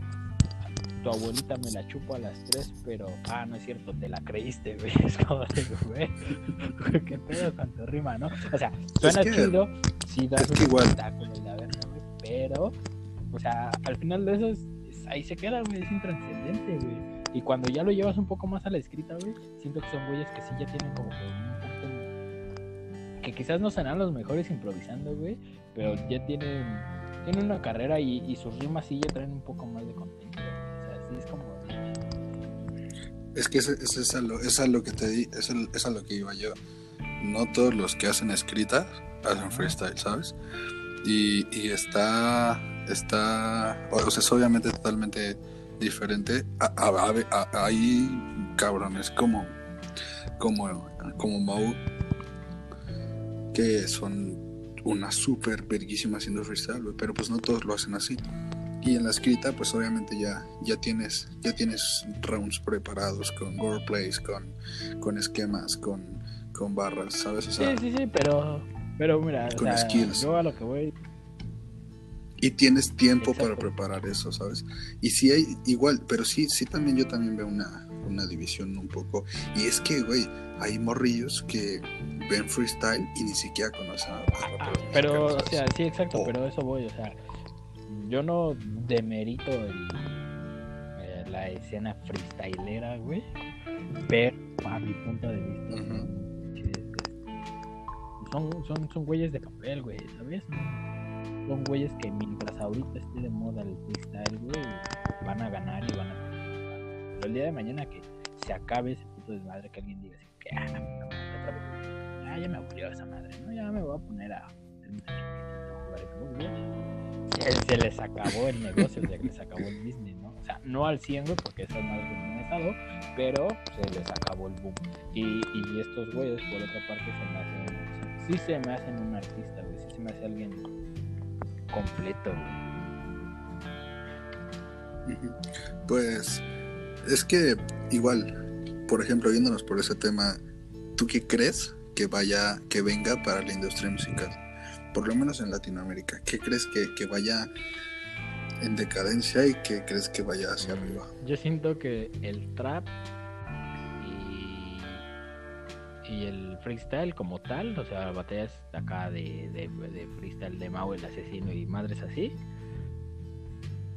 tu abuelita me la chupo a las 3, pero, ah, no es cierto, te la creíste, güey. Es como de, güey, qué pedo con tu rima, ¿no? O sea, suena que- chido, sí das es un igual- espectáculo y la verga, güey, pero, o sea, al final de eso, es- es- ahí se queda, güey, es intrascendente, güey. Y cuando ya lo llevas un poco más a la escrita, güey, siento que son güeyes que sí ya tienen como que un poquito que quizás no serán los mejores improvisando, güey, pero ya tienen, tienen una carrera y, y sus rimas sí ya traen un poco más de contenido. Es. Es que ese es, a lo, a que te di, es, el- es a lo que iba yo. No todos los que hacen escrita hacen freestyle, ¿sabes? Y, y está, está, o sea, es obviamente totalmente diferente. A- a- a- a- hay cabrones como, como, como Mau que son una súper verguísima haciendo freestyle, pero pues no todos lo hacen así. Y en la escrita, pues obviamente ya, ya tienes, ya tienes rounds preparados con gore plays, con, con esquemas, con, con barras, ¿sabes? O sea, Sí, sí, sí, pero, pero mira, o Con sea, skills. yo a lo que voy... y tienes tiempo para preparar eso, ¿sabes? Y sí hay igual, pero sí, sí también yo también veo una, una división un poco. Y es que, güey, hay morrillos que ven freestyle y ni siquiera conocen a, a raperos Pero, mexicanos, o sea, sí, exacto, Oh. pero eso voy, o sea, yo no demerito el, eh, la escena freestylera, güey, pero a mi punto de vista son, son, son güeyes de papel, güey, ¿sabes? Son güeyes que mientras ahorita esté de moda el freestyle, güey, van a ganar y van a... Pero el día de mañana que se acabe ese puto desmadre, que alguien diga así, que, ah, madre, otra vez, ah, ya me aburrió esa madre, ¿no? Ya me voy a poner a... a jugar Xbox, güey. Se, les acabó el negocio, se les acabó el business, ¿no? O sea, no al 100, güey, porque madres no han estado, pero se les acabó el boom. Y, y estos güeyes, por otra parte, se me hacen. Sí se me hacen un artista, güey. Sí se me hace alguien completo, güey. Pues es que igual, por ejemplo, viéndonos por ese tema, ¿tú qué crees que vaya, que venga para la industria musical? Por lo menos en Latinoamérica. ¿Qué crees que, que vaya en decadencia y qué crees que vaya hacia arriba? Yo siento que el trap y, y el freestyle como tal, o sea, batallas acá de, de, de freestyle de Mao el asesino y madres así,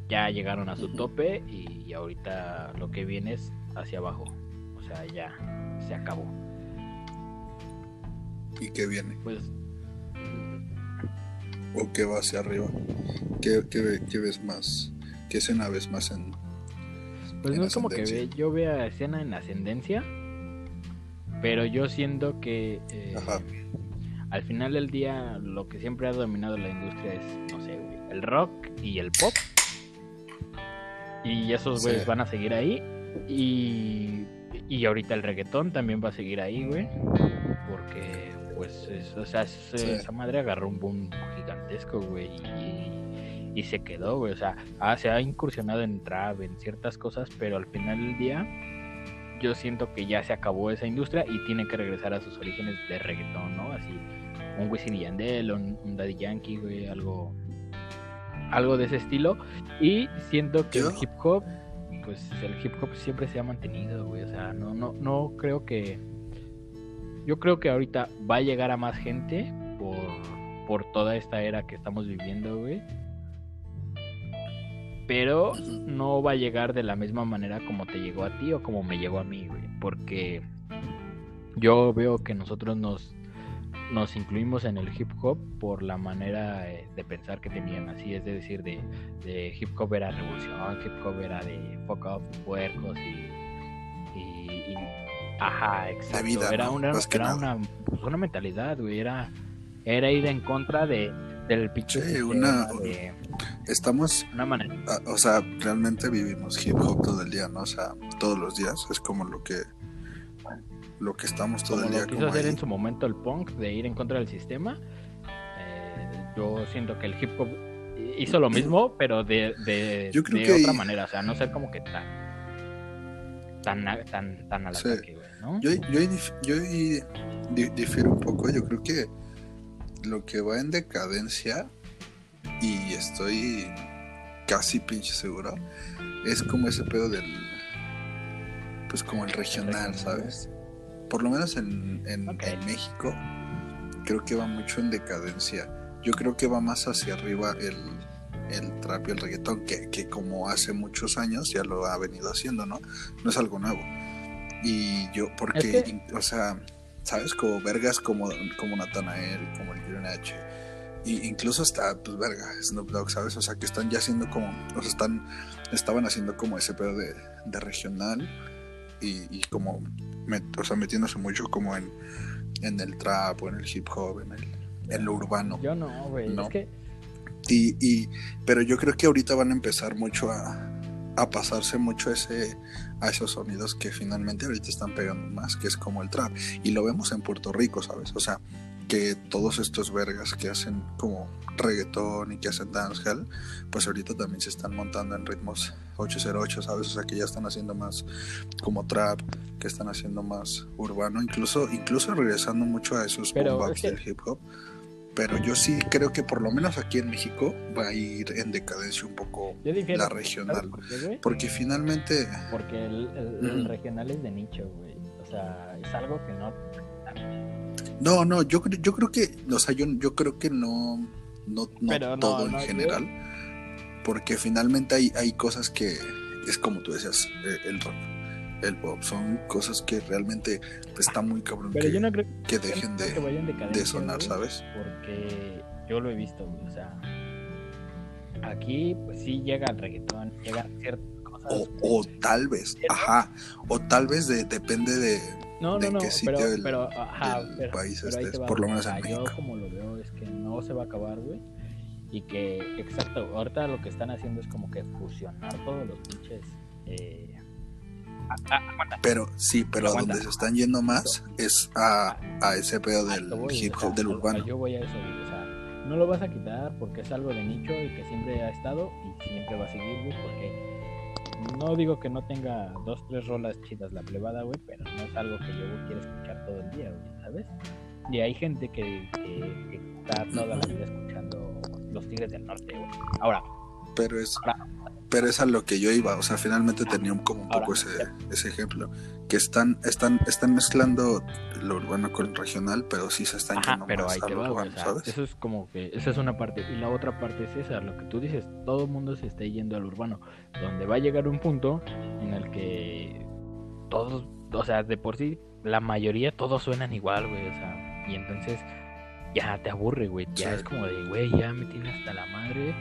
ya llegaron a su tope y, y ahorita lo que viene es hacia abajo. O sea, ya se acabó. ¿Y qué viene? Pues ¿O qué va hacia arriba? ¿Qué, qué, ve- qué ves más? ¿Qué escena ves más en...? Pues en no es como que ve- yo vea escena en ascendencia, pero yo siento que eh, Ajá. al final del día lo que siempre ha dominado la industria es, no sé, güey, el rock y el pop. Y esos güeyes Sí. van a seguir ahí. Y, y ahorita el reggaetón también va a seguir ahí, güey. Porque, pues, es- o sea, es- Sí. esa madre agarró un boom gigantesco, güey. Y, y se quedó, güey. O sea, ah, se ha incursionado en trap, en ciertas cosas, pero al final del día yo siento que ya se acabó esa industria y tiene que regresar a sus orígenes de reggaetón, ¿no? Así, un Wisin y Yandel, un, un Daddy Yankee, güey, algo algo de ese estilo. Y siento que Yo- el hip hop, pues el hip hop siempre se ha mantenido, güey. O sea, no, no, no creo que. Yo creo que ahorita va a llegar a más gente por, toda esta era que estamos viviendo, güey. Pero no va a llegar de la misma manera como te llegó a ti o como me llegó a mí, güey. Porque yo veo que nosotros nos, nos incluimos en el hip hop por la manera eh, de pensar que tenían. Así es de decir, de, de hip hop era revolución, hip hop era de fuck off, puercos y, y, y- Ajá, exacto. vida, era ¿no? una, era una, pues, una mentalidad, güey. Era, era ir en contra de, del pinche Sí, una- de Estamos, una manera. ah, o sea, realmente vivimos hip hop todo el día, ¿no? O sea, todos los días es como lo que lo que estamos todo como el día lo quiso como hacer ahí. en su momento el punk de ir en contra del sistema eh, yo siento que el hip hop hizo lo mismo pero de, de, Yo creo de que otra ahí- manera o sea no ser como que tan tan a- tan tan al Sí. ataque güey ¿no? Yo, yo, yo di- difiero un poco, yo creo que lo que va en decadencia, y estoy casi pinche seguro, es como ese pedo del, pues como el regional. ¿sabes? Por lo menos en, en, México, creo que va mucho en decadencia. Yo creo que va más hacia arriba el, el trap y el reggaetón, que, que como hace muchos años ya lo ha venido haciendo, ¿no? No es algo nuevo. Y yo, porque, Es que- in- o sea, ¿sabes? Como vergas como, como Natanael, como el Green H. Y incluso hasta, pues, verga, Snoop Dogg, ¿sabes? O sea, que están ya haciendo como, o sea, están, estaban haciendo como ese pedo de, de regional y, y como, met- o sea, metiéndose mucho como en, en el trap o en el hip hop, en el, en lo urbano. yo no güey No. es que Y, y, pero yo creo que ahorita van a empezar mucho a, a pasarse mucho ese, a esos sonidos que finalmente ahorita están pegando más, que es como el trap. Y lo vemos en Puerto Rico, ¿sabes? O sea, que todos estos vergas que hacen como reggaetón y que hacen dancehall, pues ahorita también se están montando en ritmos 808, ¿sabes? O sea, que ya están haciendo más como trap, que están haciendo más urbano, incluso, incluso regresando mucho a esos boom del hip hop. Pero yo sí creo que por lo menos aquí en México va a ir en decadencia un poco la ¿sabes regional. por qué, güey? Porque finalmente, porque el, el- el Ujú. regional es de nicho güey o sea es algo que no no, no, yo, yo creo que, o sea, yo, yo creo que no, no, no todo en general. Porque finalmente hay, hay cosas que es como tú decías, eh, el rock, el pop, son cosas que realmente pues, está muy cabrón pero que, yo no creo que no dejen creo de, que de sonar, güey. ¿sabes? porque yo lo he visto, güey, o sea, aquí pues sí llega el reggaetón, llegan ciertas cosas. O, o tal vez, ajá, o tal vez de- depende de, no, de no, qué sitio pero, del- pero, ajá, del pero, país pero estés, va, por lo menos en sea, yo México. como lo veo es que no se va a acabar, güey, y que, exacto, ahorita lo que están haciendo es como que fusionar todos los pinches, eh... ah, ah, aguanta, Pero sí, pero a Aguanta. donde se están yendo más es a, a ese pedo del voy, hip o sea, hop, del urbano. Yo voy a eso, güey, o sea, no lo vas a quitar porque es algo de nicho y que siempre ha estado y siempre va a seguir, güey, porque no digo que no tenga dos, tres rolas chidas la plebada, güey, pero no es algo que yo quiera escuchar todo el día, güey, ¿sabes? Y hay gente que, que- que está toda la vida escuchando los Tigres del Norte, güey. Ahora, Pero es, Ahora- pero es a lo que yo iba, o sea, finalmente tenía un- como un poco ese, ese ejemplo, que están, están, están mezclando lo urbano con el regional, pero sí se están Ajá, pero más ahí a te lo va, güey. urbano, o sea, ¿sabes? eso es como que, esa es una parte. Y la otra parte es esa, lo que tú dices, todo el mundo se está yendo al urbano, donde va a llegar un punto en el que todos, o sea, de por sí, la mayoría todos suenan igual, güey, o sea, y entonces ya te aburre, güey, ya Sí. es como de, güey, ya me tiene hasta la madre.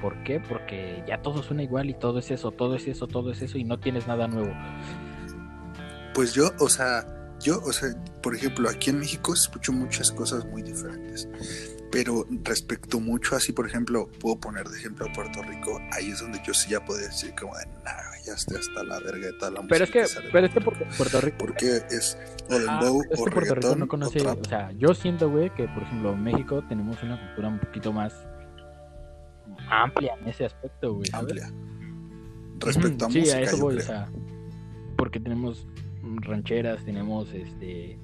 ¿Por qué? Porque ya todo suena igual y todo es eso, todo es eso, todo es eso y no tienes nada nuevo. Pues yo, o sea, yo, o sea, por ejemplo, aquí en México escucho muchas cosas muy diferentes. Pero respecto mucho así, por ejemplo, puedo poner de ejemplo a Puerto Rico, ahí es donde yo sí ya podría decir como de, nah, ya estoy hasta la verga de toda la Pero es que, de pero es que Puerto porque Puerto Rico. Porque es o Ah, es o que Puerto Rico no o conoce, trap. o sea, yo siento, güey, que por ejemplo en México tenemos una cultura un poquito más amplia en ese aspecto, güey. amplia. Respecto a sí, música, a eso voy, o sea, porque tenemos rancheras, tenemos este,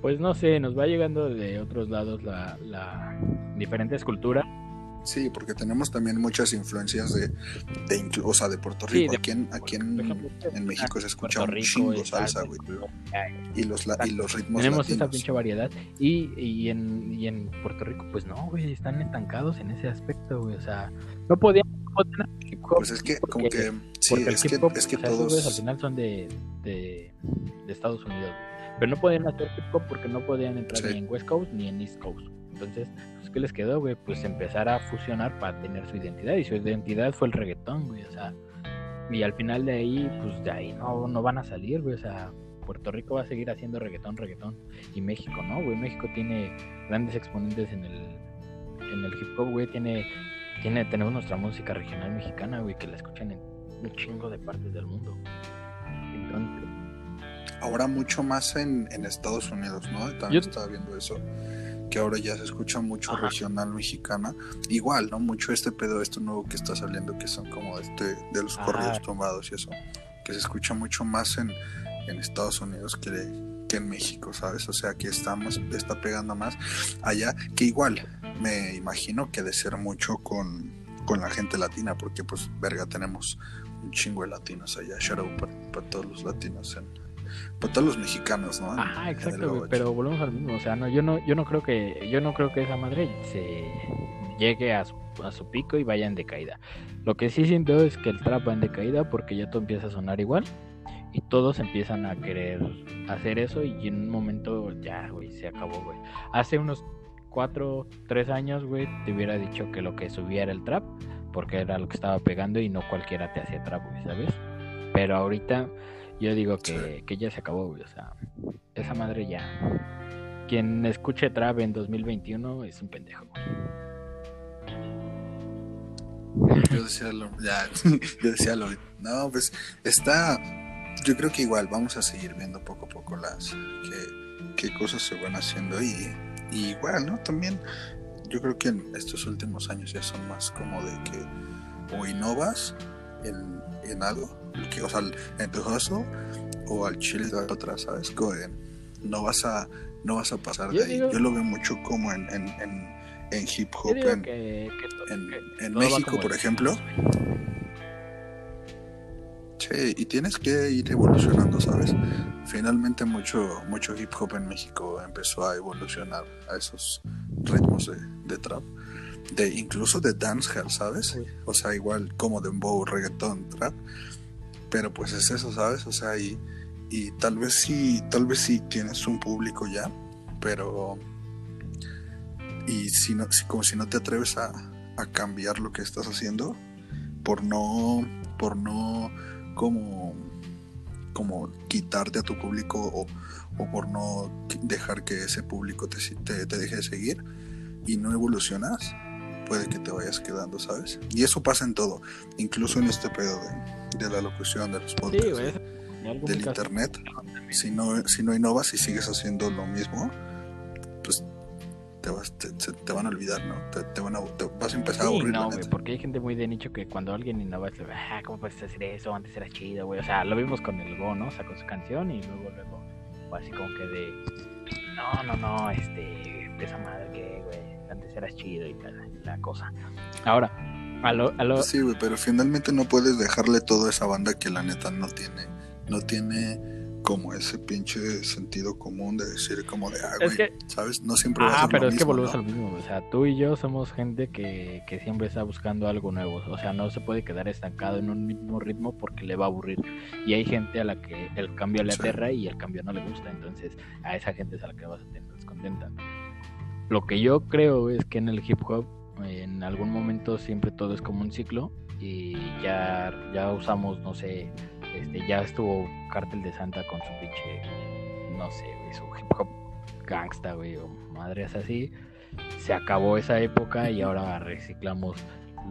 pues no sé, nos va llegando de otros lados la, la diferentes culturas Sí, porque tenemos también muchas influencias de, de o sea, de Puerto Rico. aquí en, aquí en, México se escucha un chingo salsa, güey. Y los, y los ritmos Tenemos esa pinche variedad. Y, y, en, y en Puerto Rico, pues no, güey, están estancados en ese aspecto, güey. O sea, no podían... Pues es que, como que, sí, es, que, es que todos... al final son de, de, de Estados Unidos, pero no podían hacer hip hop porque no podían entrar ni en West Coast ni en East Coast. Entonces, pues, ¿qué les quedó, güey? Pues empezar a fusionar para tener su identidad. Y su identidad fue el reggaetón, güey. O sea, y al final de ahí, pues de ahí no, no van a salir, güey. O sea, Puerto Rico va a seguir haciendo reggaetón, reggaetón. Y México, ¿no, güey? México tiene grandes exponentes en el, en el hip hop, güey. Tiene, tiene, tenemos nuestra música regional mexicana, güey, que la escuchan en un chingo de partes del mundo. Entonces. Ahora mucho más en, en Estados Unidos, ¿no? También estaba viendo eso que ahora ya se escucha mucho regional mexicana. Igual, ¿no? Mucho este pedo, esto nuevo que está saliendo, que son como este de los corridos tomados y eso, que se escucha mucho más en, en Estados Unidos que, que en México, ¿sabes? O sea, que estamos, está pegando más allá, que igual, me imagino que de ser mucho con, con la gente latina, porque pues, verga, tenemos un chingo de latinos allá, shout out para todos los latinos en, para todos los mexicanos, ¿no? Ajá, exacto, pero volvemos al mismo, o sea, no, yo no, yo no creo que, yo no creo que esa madre se llegue a su, a su pico y vaya en decaída. Lo que sí siento es que el trap va en decaída porque ya todo empieza a sonar igual y todos empiezan a querer hacer eso y en un momento ya, güey, se acabó, güey. Hace unos cuatro, tres años, güey, te hubiera dicho que lo que subía era el trap porque era lo que estaba pegando y no cualquiera te hacía trap, güey, ¿sabes? Pero ahorita yo digo que, ya se acabó, güey. O sea, esa madre ya. Quien escuche trap en 2021 es un pendejo. Yo decía lo, ya, yo decía lo, no, pues está, yo creo que igual vamos a seguir viendo poco a poco las, qué, cosas se van haciendo y, y, igual, ¿no? También yo creo que en estos últimos años ya son más como de que o innovas en, en algo que, o sea, en tu o al chile de atrás, ¿sabes? no vas a no vas a pasar de ahí. Yo lo veo mucho como en, en, en, hip hop en, en, México, por ejemplo. Sí, y tienes que ir evolucionando, ¿sabes? Finalmente mucho, mucho hip hop en México empezó a evolucionar a esos ritmos de, de trap, de incluso de dancehall, ¿sabes? O sea, igual como de dembow, reggaeton, trap, pero pues es eso, ¿sabes? O sea, y, y tal vez sí, tal vez sí tienes un público ya, pero y si no, como si no te atreves a, a, cambiar lo que estás haciendo por no, por no como, como quitarte a tu público o, o por no dejar que ese público te, te, te deje de seguir y no evolucionas, puede que te vayas quedando, ¿sabes? Y eso pasa en todo, incluso en este pedo de, la locución, de los podcasts, del internet. Si no, si no innovas y sigues haciendo lo mismo, pues te, vas, te, van a olvidar, ¿no? Te, van a, vas a empezar a aburrir. No, güey, porque hay gente muy de nicho que cuando alguien innova, es, ah, ¿cómo puedes hacer eso? Antes era chido, güey. O sea, lo vimos con el Go, ¿no? Sacó su canción y luego, luego, así como que de, no, no, no, este, de esa madre que, güey antes eras chido y la, cosa. Ahora, a lo, a lo... Sí, güey, pero finalmente no puedes dejarle toda esa banda que la neta no tiene, no tiene como ese pinche sentido común de decir como de, ah, güey, ¿sabes? No siempre a ser pero es que volvemos al mismo, o sea, tú y yo somos gente que, que siempre está buscando algo nuevo, o sea, no se puede quedar estancado en un mismo ritmo porque le va a aburrir, y hay gente a la que el cambio le aterra y el cambio no le gusta, entonces a esa gente es a la que vas a tener descontenta. Lo que yo creo es que en el hip hop en algún momento siempre todo es como un ciclo y ya, ya usamos, no sé, este, ya estuvo Cártel de Santa con su pinche, no sé, su hip hop gangsta, güey, o madres así. Se acabó esa época y ahora reciclamos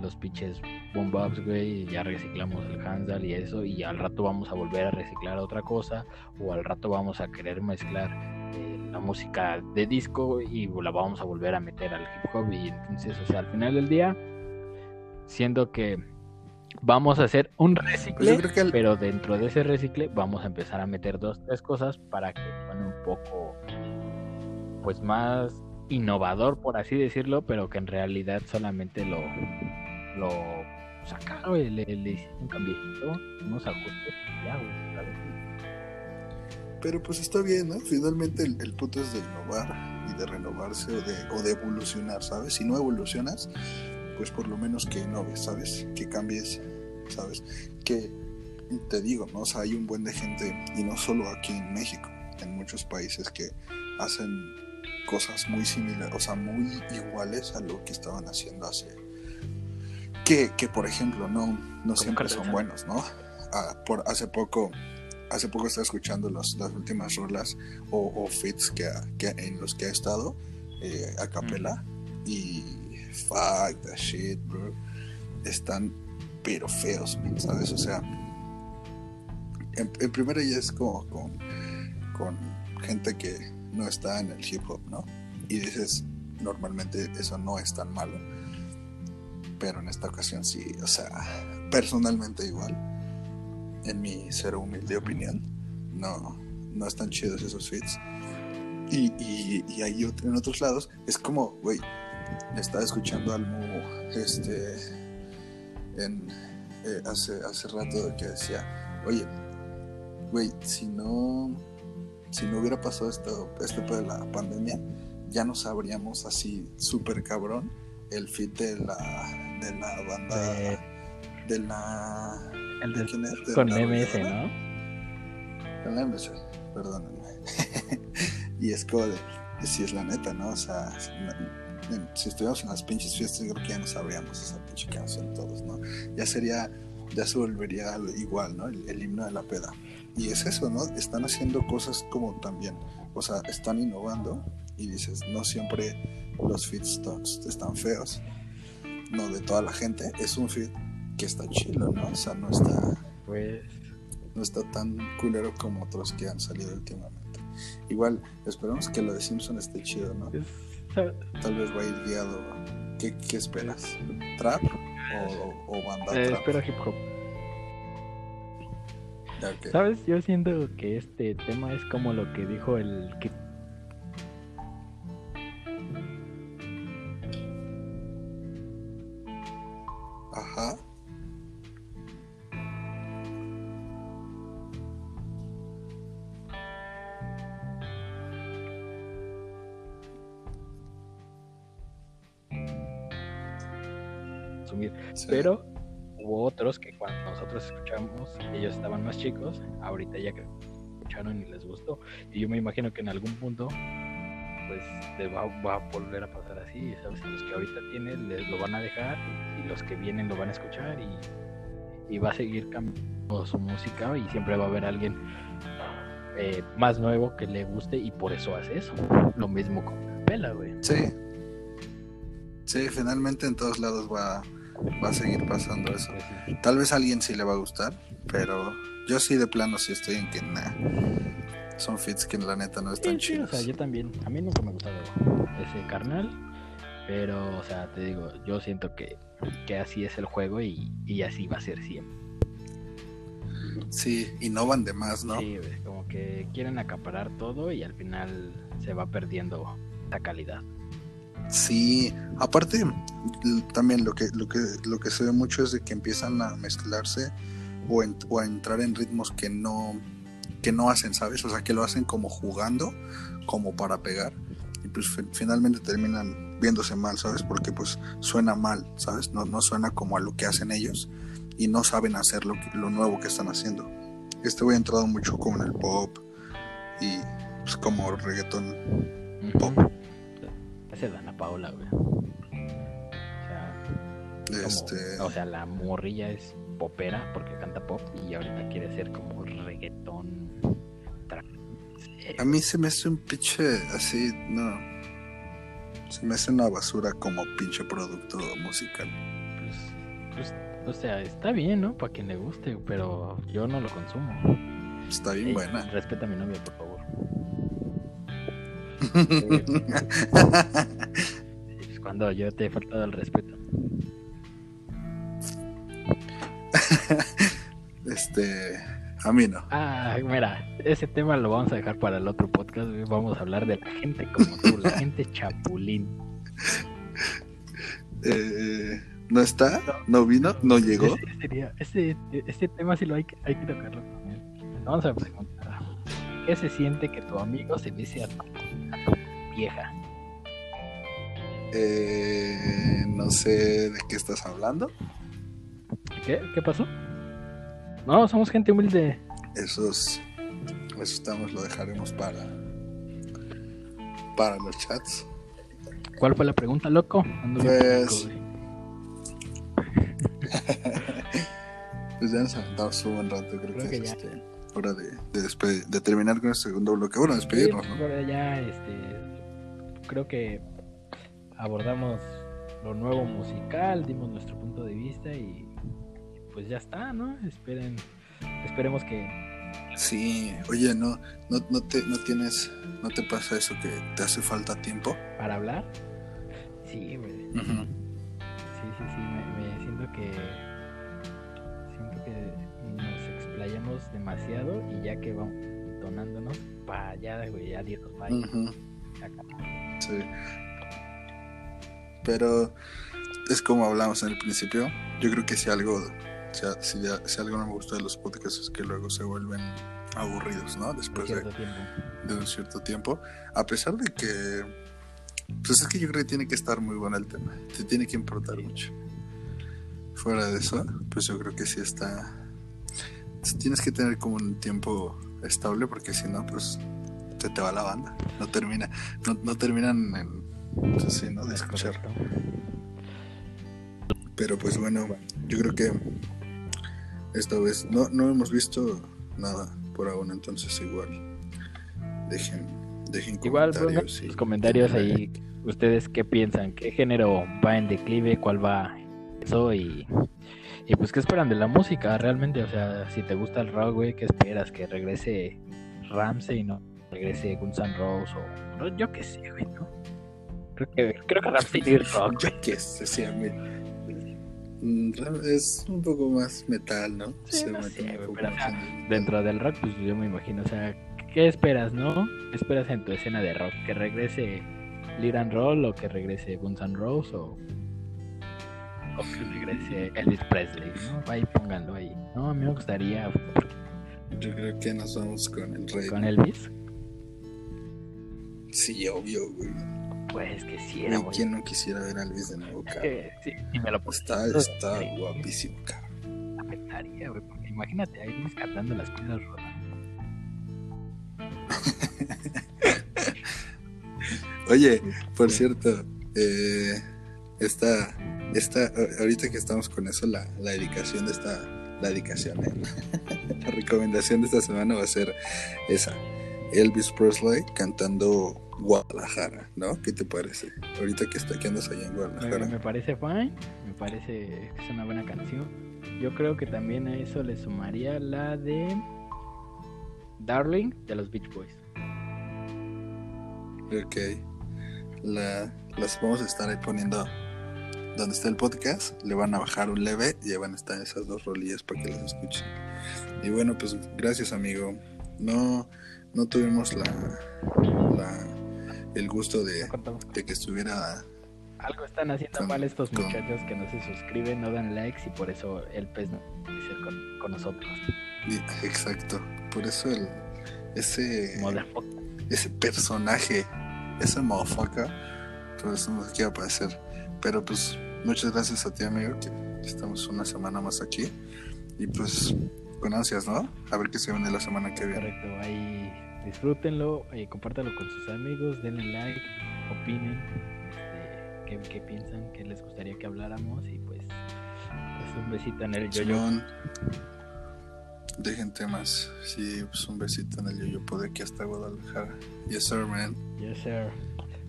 los pinches boom güey, y ya reciclamos el handle y eso, y al rato vamos a volver a reciclar otra cosa, o al rato vamos a querer mezclar la música de disco y la vamos a volver a meter al hip hop y entonces, o sea, al final del día, siendo que vamos a hacer un recicle, pero dentro de ese recicle vamos a empezar a meter dos, tres cosas para que suene un poco, pues más innovador, por así decirlo, pero que en realidad solamente lo, lo sacaron, le, le hicieron un cambiecito, unos ajustes, ya, güey, ¿sabes? Pero pues está bien, ¿no? Finalmente el, el punto es de innovar y de renovarse o de, o de evolucionar, ¿sabes? Si no evolucionas, pues por lo menos que innoves, ¿sabes? Que cambies, ¿sabes? Que te digo, ¿no? O sea, hay un buen de gente, y no solo aquí en México, en muchos países que hacen cosas muy similares, o sea, muy iguales a lo que estaban haciendo hace. Que, que por ejemplo, no, no siempre son buenos, ¿no? Ah, por hace poco hace poco estaba escuchando los, las últimas rolas o, o fits que, que en los que ha estado eh, a capela. Y fuck that shit bro. Están pero feos sabes o sea en, en primera ya es como con, con gente que no está en el hip hop no y dices normalmente eso no es tan malo pero en esta ocasión sí o sea personalmente igual en mi cero humilde opinión, no, no están chidos esos fits. Y, y, y ahí ot- en otros lados es como, güey, estaba escuchando al Mu, este, en, eh, hace, hace rato que decía, oye, güey, si no, si no hubiera pasado esto, pedo de la pandemia, ya no sabríamos así súper cabrón el fit de la, de la banda, de la... El ¿de quién es? ¿De con la MS, arrolladora? ¿no? Con la MC, perdónenme. y es como de, si es la neta, ¿no? O sea, si, estuviéramos en las pinches fiestas, yo creo que ya no sabríamos esa pinche canción todos, ¿no? Ya sería, ya se volvería al- igual, ¿no? El, el himno de la peda. Y es eso, ¿no? Están haciendo cosas como también, o sea, están innovando y dices, no siempre los feedstocks están feos. No de toda la gente, es un feed que está chilo, ¿no? O sea, no está Pues no está tan culero como otros que han salido últimamente. Igual, esperemos que lo de Simpson esté chido, ¿no? es- Tal vez va a ir guiado. ¿Qué, qué esperas? ¿Trap o, o banda eh, trap? espero hip hop. ¿Sabes? Yo siento que este tema es como lo que dijo el que sí. Pero hubo otros que cuando nosotros escuchamos, ellos estaban más chicos, ahorita ya que escucharon y les gustó. Y yo me imagino que en algún punto, pues les va, va a volver a pasar así, ¿sabes? Los que ahorita tienen les lo van a dejar y los que vienen lo van a escuchar y, y va a seguir cambiando su música y siempre va a haber alguien eh, más nuevo que le guste y por eso hace eso. Lo mismo con Pela, güey. Sí. Sí, finalmente en todos lados va, va a seguir pasando eso. Tal vez a alguien sí le va a gustar, pero yo sí de plano sí estoy en que nah, son fits que la neta no están Sí, sí, o chidos. sea, yo también. A mí nunca me ha gustado ese carnal. Pero, o sea, te digo, yo siento que, que así es el juego y, y así va a ser siempre. Sí, innovan de más, ¿no? Sí, como que quieren acaparar todo y al final se va perdiendo esa calidad. Sí, aparte también lo que lo que lo que se ve mucho es de que empiezan a mezclarse o, en- o a entrar en ritmos que no que no hacen, ¿sabes? O sea, que lo hacen como jugando, como para pegar y pues fi- finalmente terminan viéndose mal, ¿sabes? Porque pues suena mal, ¿sabes? No, no suena como a lo que hacen ellos y no saben hacer lo, que- lo nuevo que están haciendo. Este ha entrado mucho como en el pop y pues como reggaetón Ujú. Pop. Ese Dana Paola, güey. O sea, como- este o sea, la morrilla es popera porque canta pop y ahorita quiere ser como reggaetón. A mí se me hace un pinche así, no. Se me hace una basura como pinche producto musical. pues, pues, o sea, está bien, ¿no? Para quien le guste, pero yo no lo consumo. Está bien Ey, buena. Respeta a mi novia, por favor. Es cuando yo te he faltado el respeto. este, A mí no. Ah, mira, ese tema lo vamos a dejar para el otro podcast. Vamos a hablar de la gente como tú, la gente chapulín. Eh, ¿No está? ¿No vino? ¿No llegó? Ese, sería- ese- ese tema sí lo hay que, hay que tocarlo también. Vamos a preguntar. ¿Qué se siente que tu amigo se tu, a tu vieja? Eh, no sé de qué estás hablando. ¿Qué? ¿Qué pasó? No, somos gente humilde. Esos, esos estamos, lo dejaremos para, para los chats. ¿Cuál fue la pregunta, loco? Pues-. Pues ya nos aventamos un buen rato, creo, Creo que, que es ya. este, hora de, de, de terminar con el segundo bloque. Bueno, despedirnos, Sí, ¿no? ahora ya, este, creo que abordamos lo nuevo musical, dimos nuestro punto de vista y pues ya está, ¿no? Esperen, esperemos que Sí, oye, no, no, no te, no tienes, no te pasa eso que te hace falta tiempo. para hablar. Sí, güey. Sí, sí, sí, me, me siento que siento que nos explayamos demasiado y ya que vamos donándonos para allá, güey, ya Dios nos va a ir Ujú, acá. Sí. Pero es como hablamos en el principio. Yo creo que si algo, si, si, si algo no me gusta de los podcasts es que luego se vuelven aburridos, ¿no? Después de, de un cierto tiempo. A pesar de que, pues es que yo creo que tiene que estar muy bueno el tema. Te tiene que importar mucho. Fuera de eso, pues yo creo que sí está. Tienes que tener como un tiempo estable porque si no, pues se te va la banda. No termina, no, no terminan en, pues sí, ¿no? de Es escuchar. correcto. Pero pues bueno, yo creo que esta vez no, no hemos visto nada por ahora, entonces igual dejen, dejen Igual pongan comentarios. sus comentarios ahí. Ustedes qué piensan, qué género va en declive, cuál va eso y, y pues qué esperan de la música realmente. O sea, si te gusta el rock, güey, ¿qué esperas? Que regrese Ramsey, ¿no? Regrese Guns N' Roses o no, yo qué sé, güey, ¿no? Creo que, creo que es rock, güey. Yo qué sé, sí, a mí. Mm, Es un poco más metal, ¿no? Sí, sé, güey, pero, o sea. Dentro del rock, pues yo me imagino, o sea, ¿qué esperas, no? ¿Qué esperas en tu escena de rock? ¿Que regrese Lead and Roll o que regrese Guns N' Roses o, o que regrese Elvis Presley, ¿no? Ahí pónganlo ahí. No, a mí me gustaría Yo creo que nos vamos con el rey. con Elvis. Sí, obvio, güey. Pues que sí Güey, era muy... ¿Quién no quisiera ver a Elvis de nuevo, cabrón? sí, si me lo Está, está sí, guapísimo, cabrón. afectaría, güey, porque imagínate ahí Elvis cantando las piedras rodas. Oye, por cierto, eh, esta, esta, ahorita que estamos con eso, la, la dedicación de esta, la dedicación, eh, la recomendación de esta semana va a ser esa, Elvis Presley cantando Guadalajara, ¿no? ¿Qué te parece? Ahorita que está que andas allá en Me, Guadalajara. me parece fine, me parece que es una buena canción. Yo creo que también a eso le sumaría la de Darling de los Beach Boys. Ok. La, las vamos a estar ahí poniendo donde está el podcast. Le van a bajar un leve y ahí van a estar esas dos rolillas para que las escuchen. Y bueno, pues gracias, amigo. No, no tuvimos la, la el gusto de, de que estuviera. Algo están haciendo Con- mal estos con- muchachos que no se suscriben, no dan likes y por eso el pez no ser con, con nosotros. Exacto. Por eso el, ese, ese personaje, ese motherfucker, por eso no quiere aparecer. Pero pues muchas gracias a ti, amigo, que estamos una semana más aquí. Y pues con ansias, ¿no? A ver qué se viene la semana que viene. Correcto, ahí disfrútenlo, eh, compártanlo con sus amigos, denle like, opinen, este, qué, qué piensan, qué les gustaría que habláramos y pues, pues un besito en el yo-yo. Simón, dejen temas. Sí, pues un besito en el yoyopo de aquí hasta Guadalajara. Yes, sir, man. Yes, sir.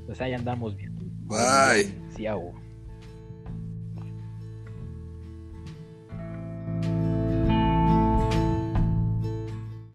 Pues ahí andamos bien. Bye. Ciao.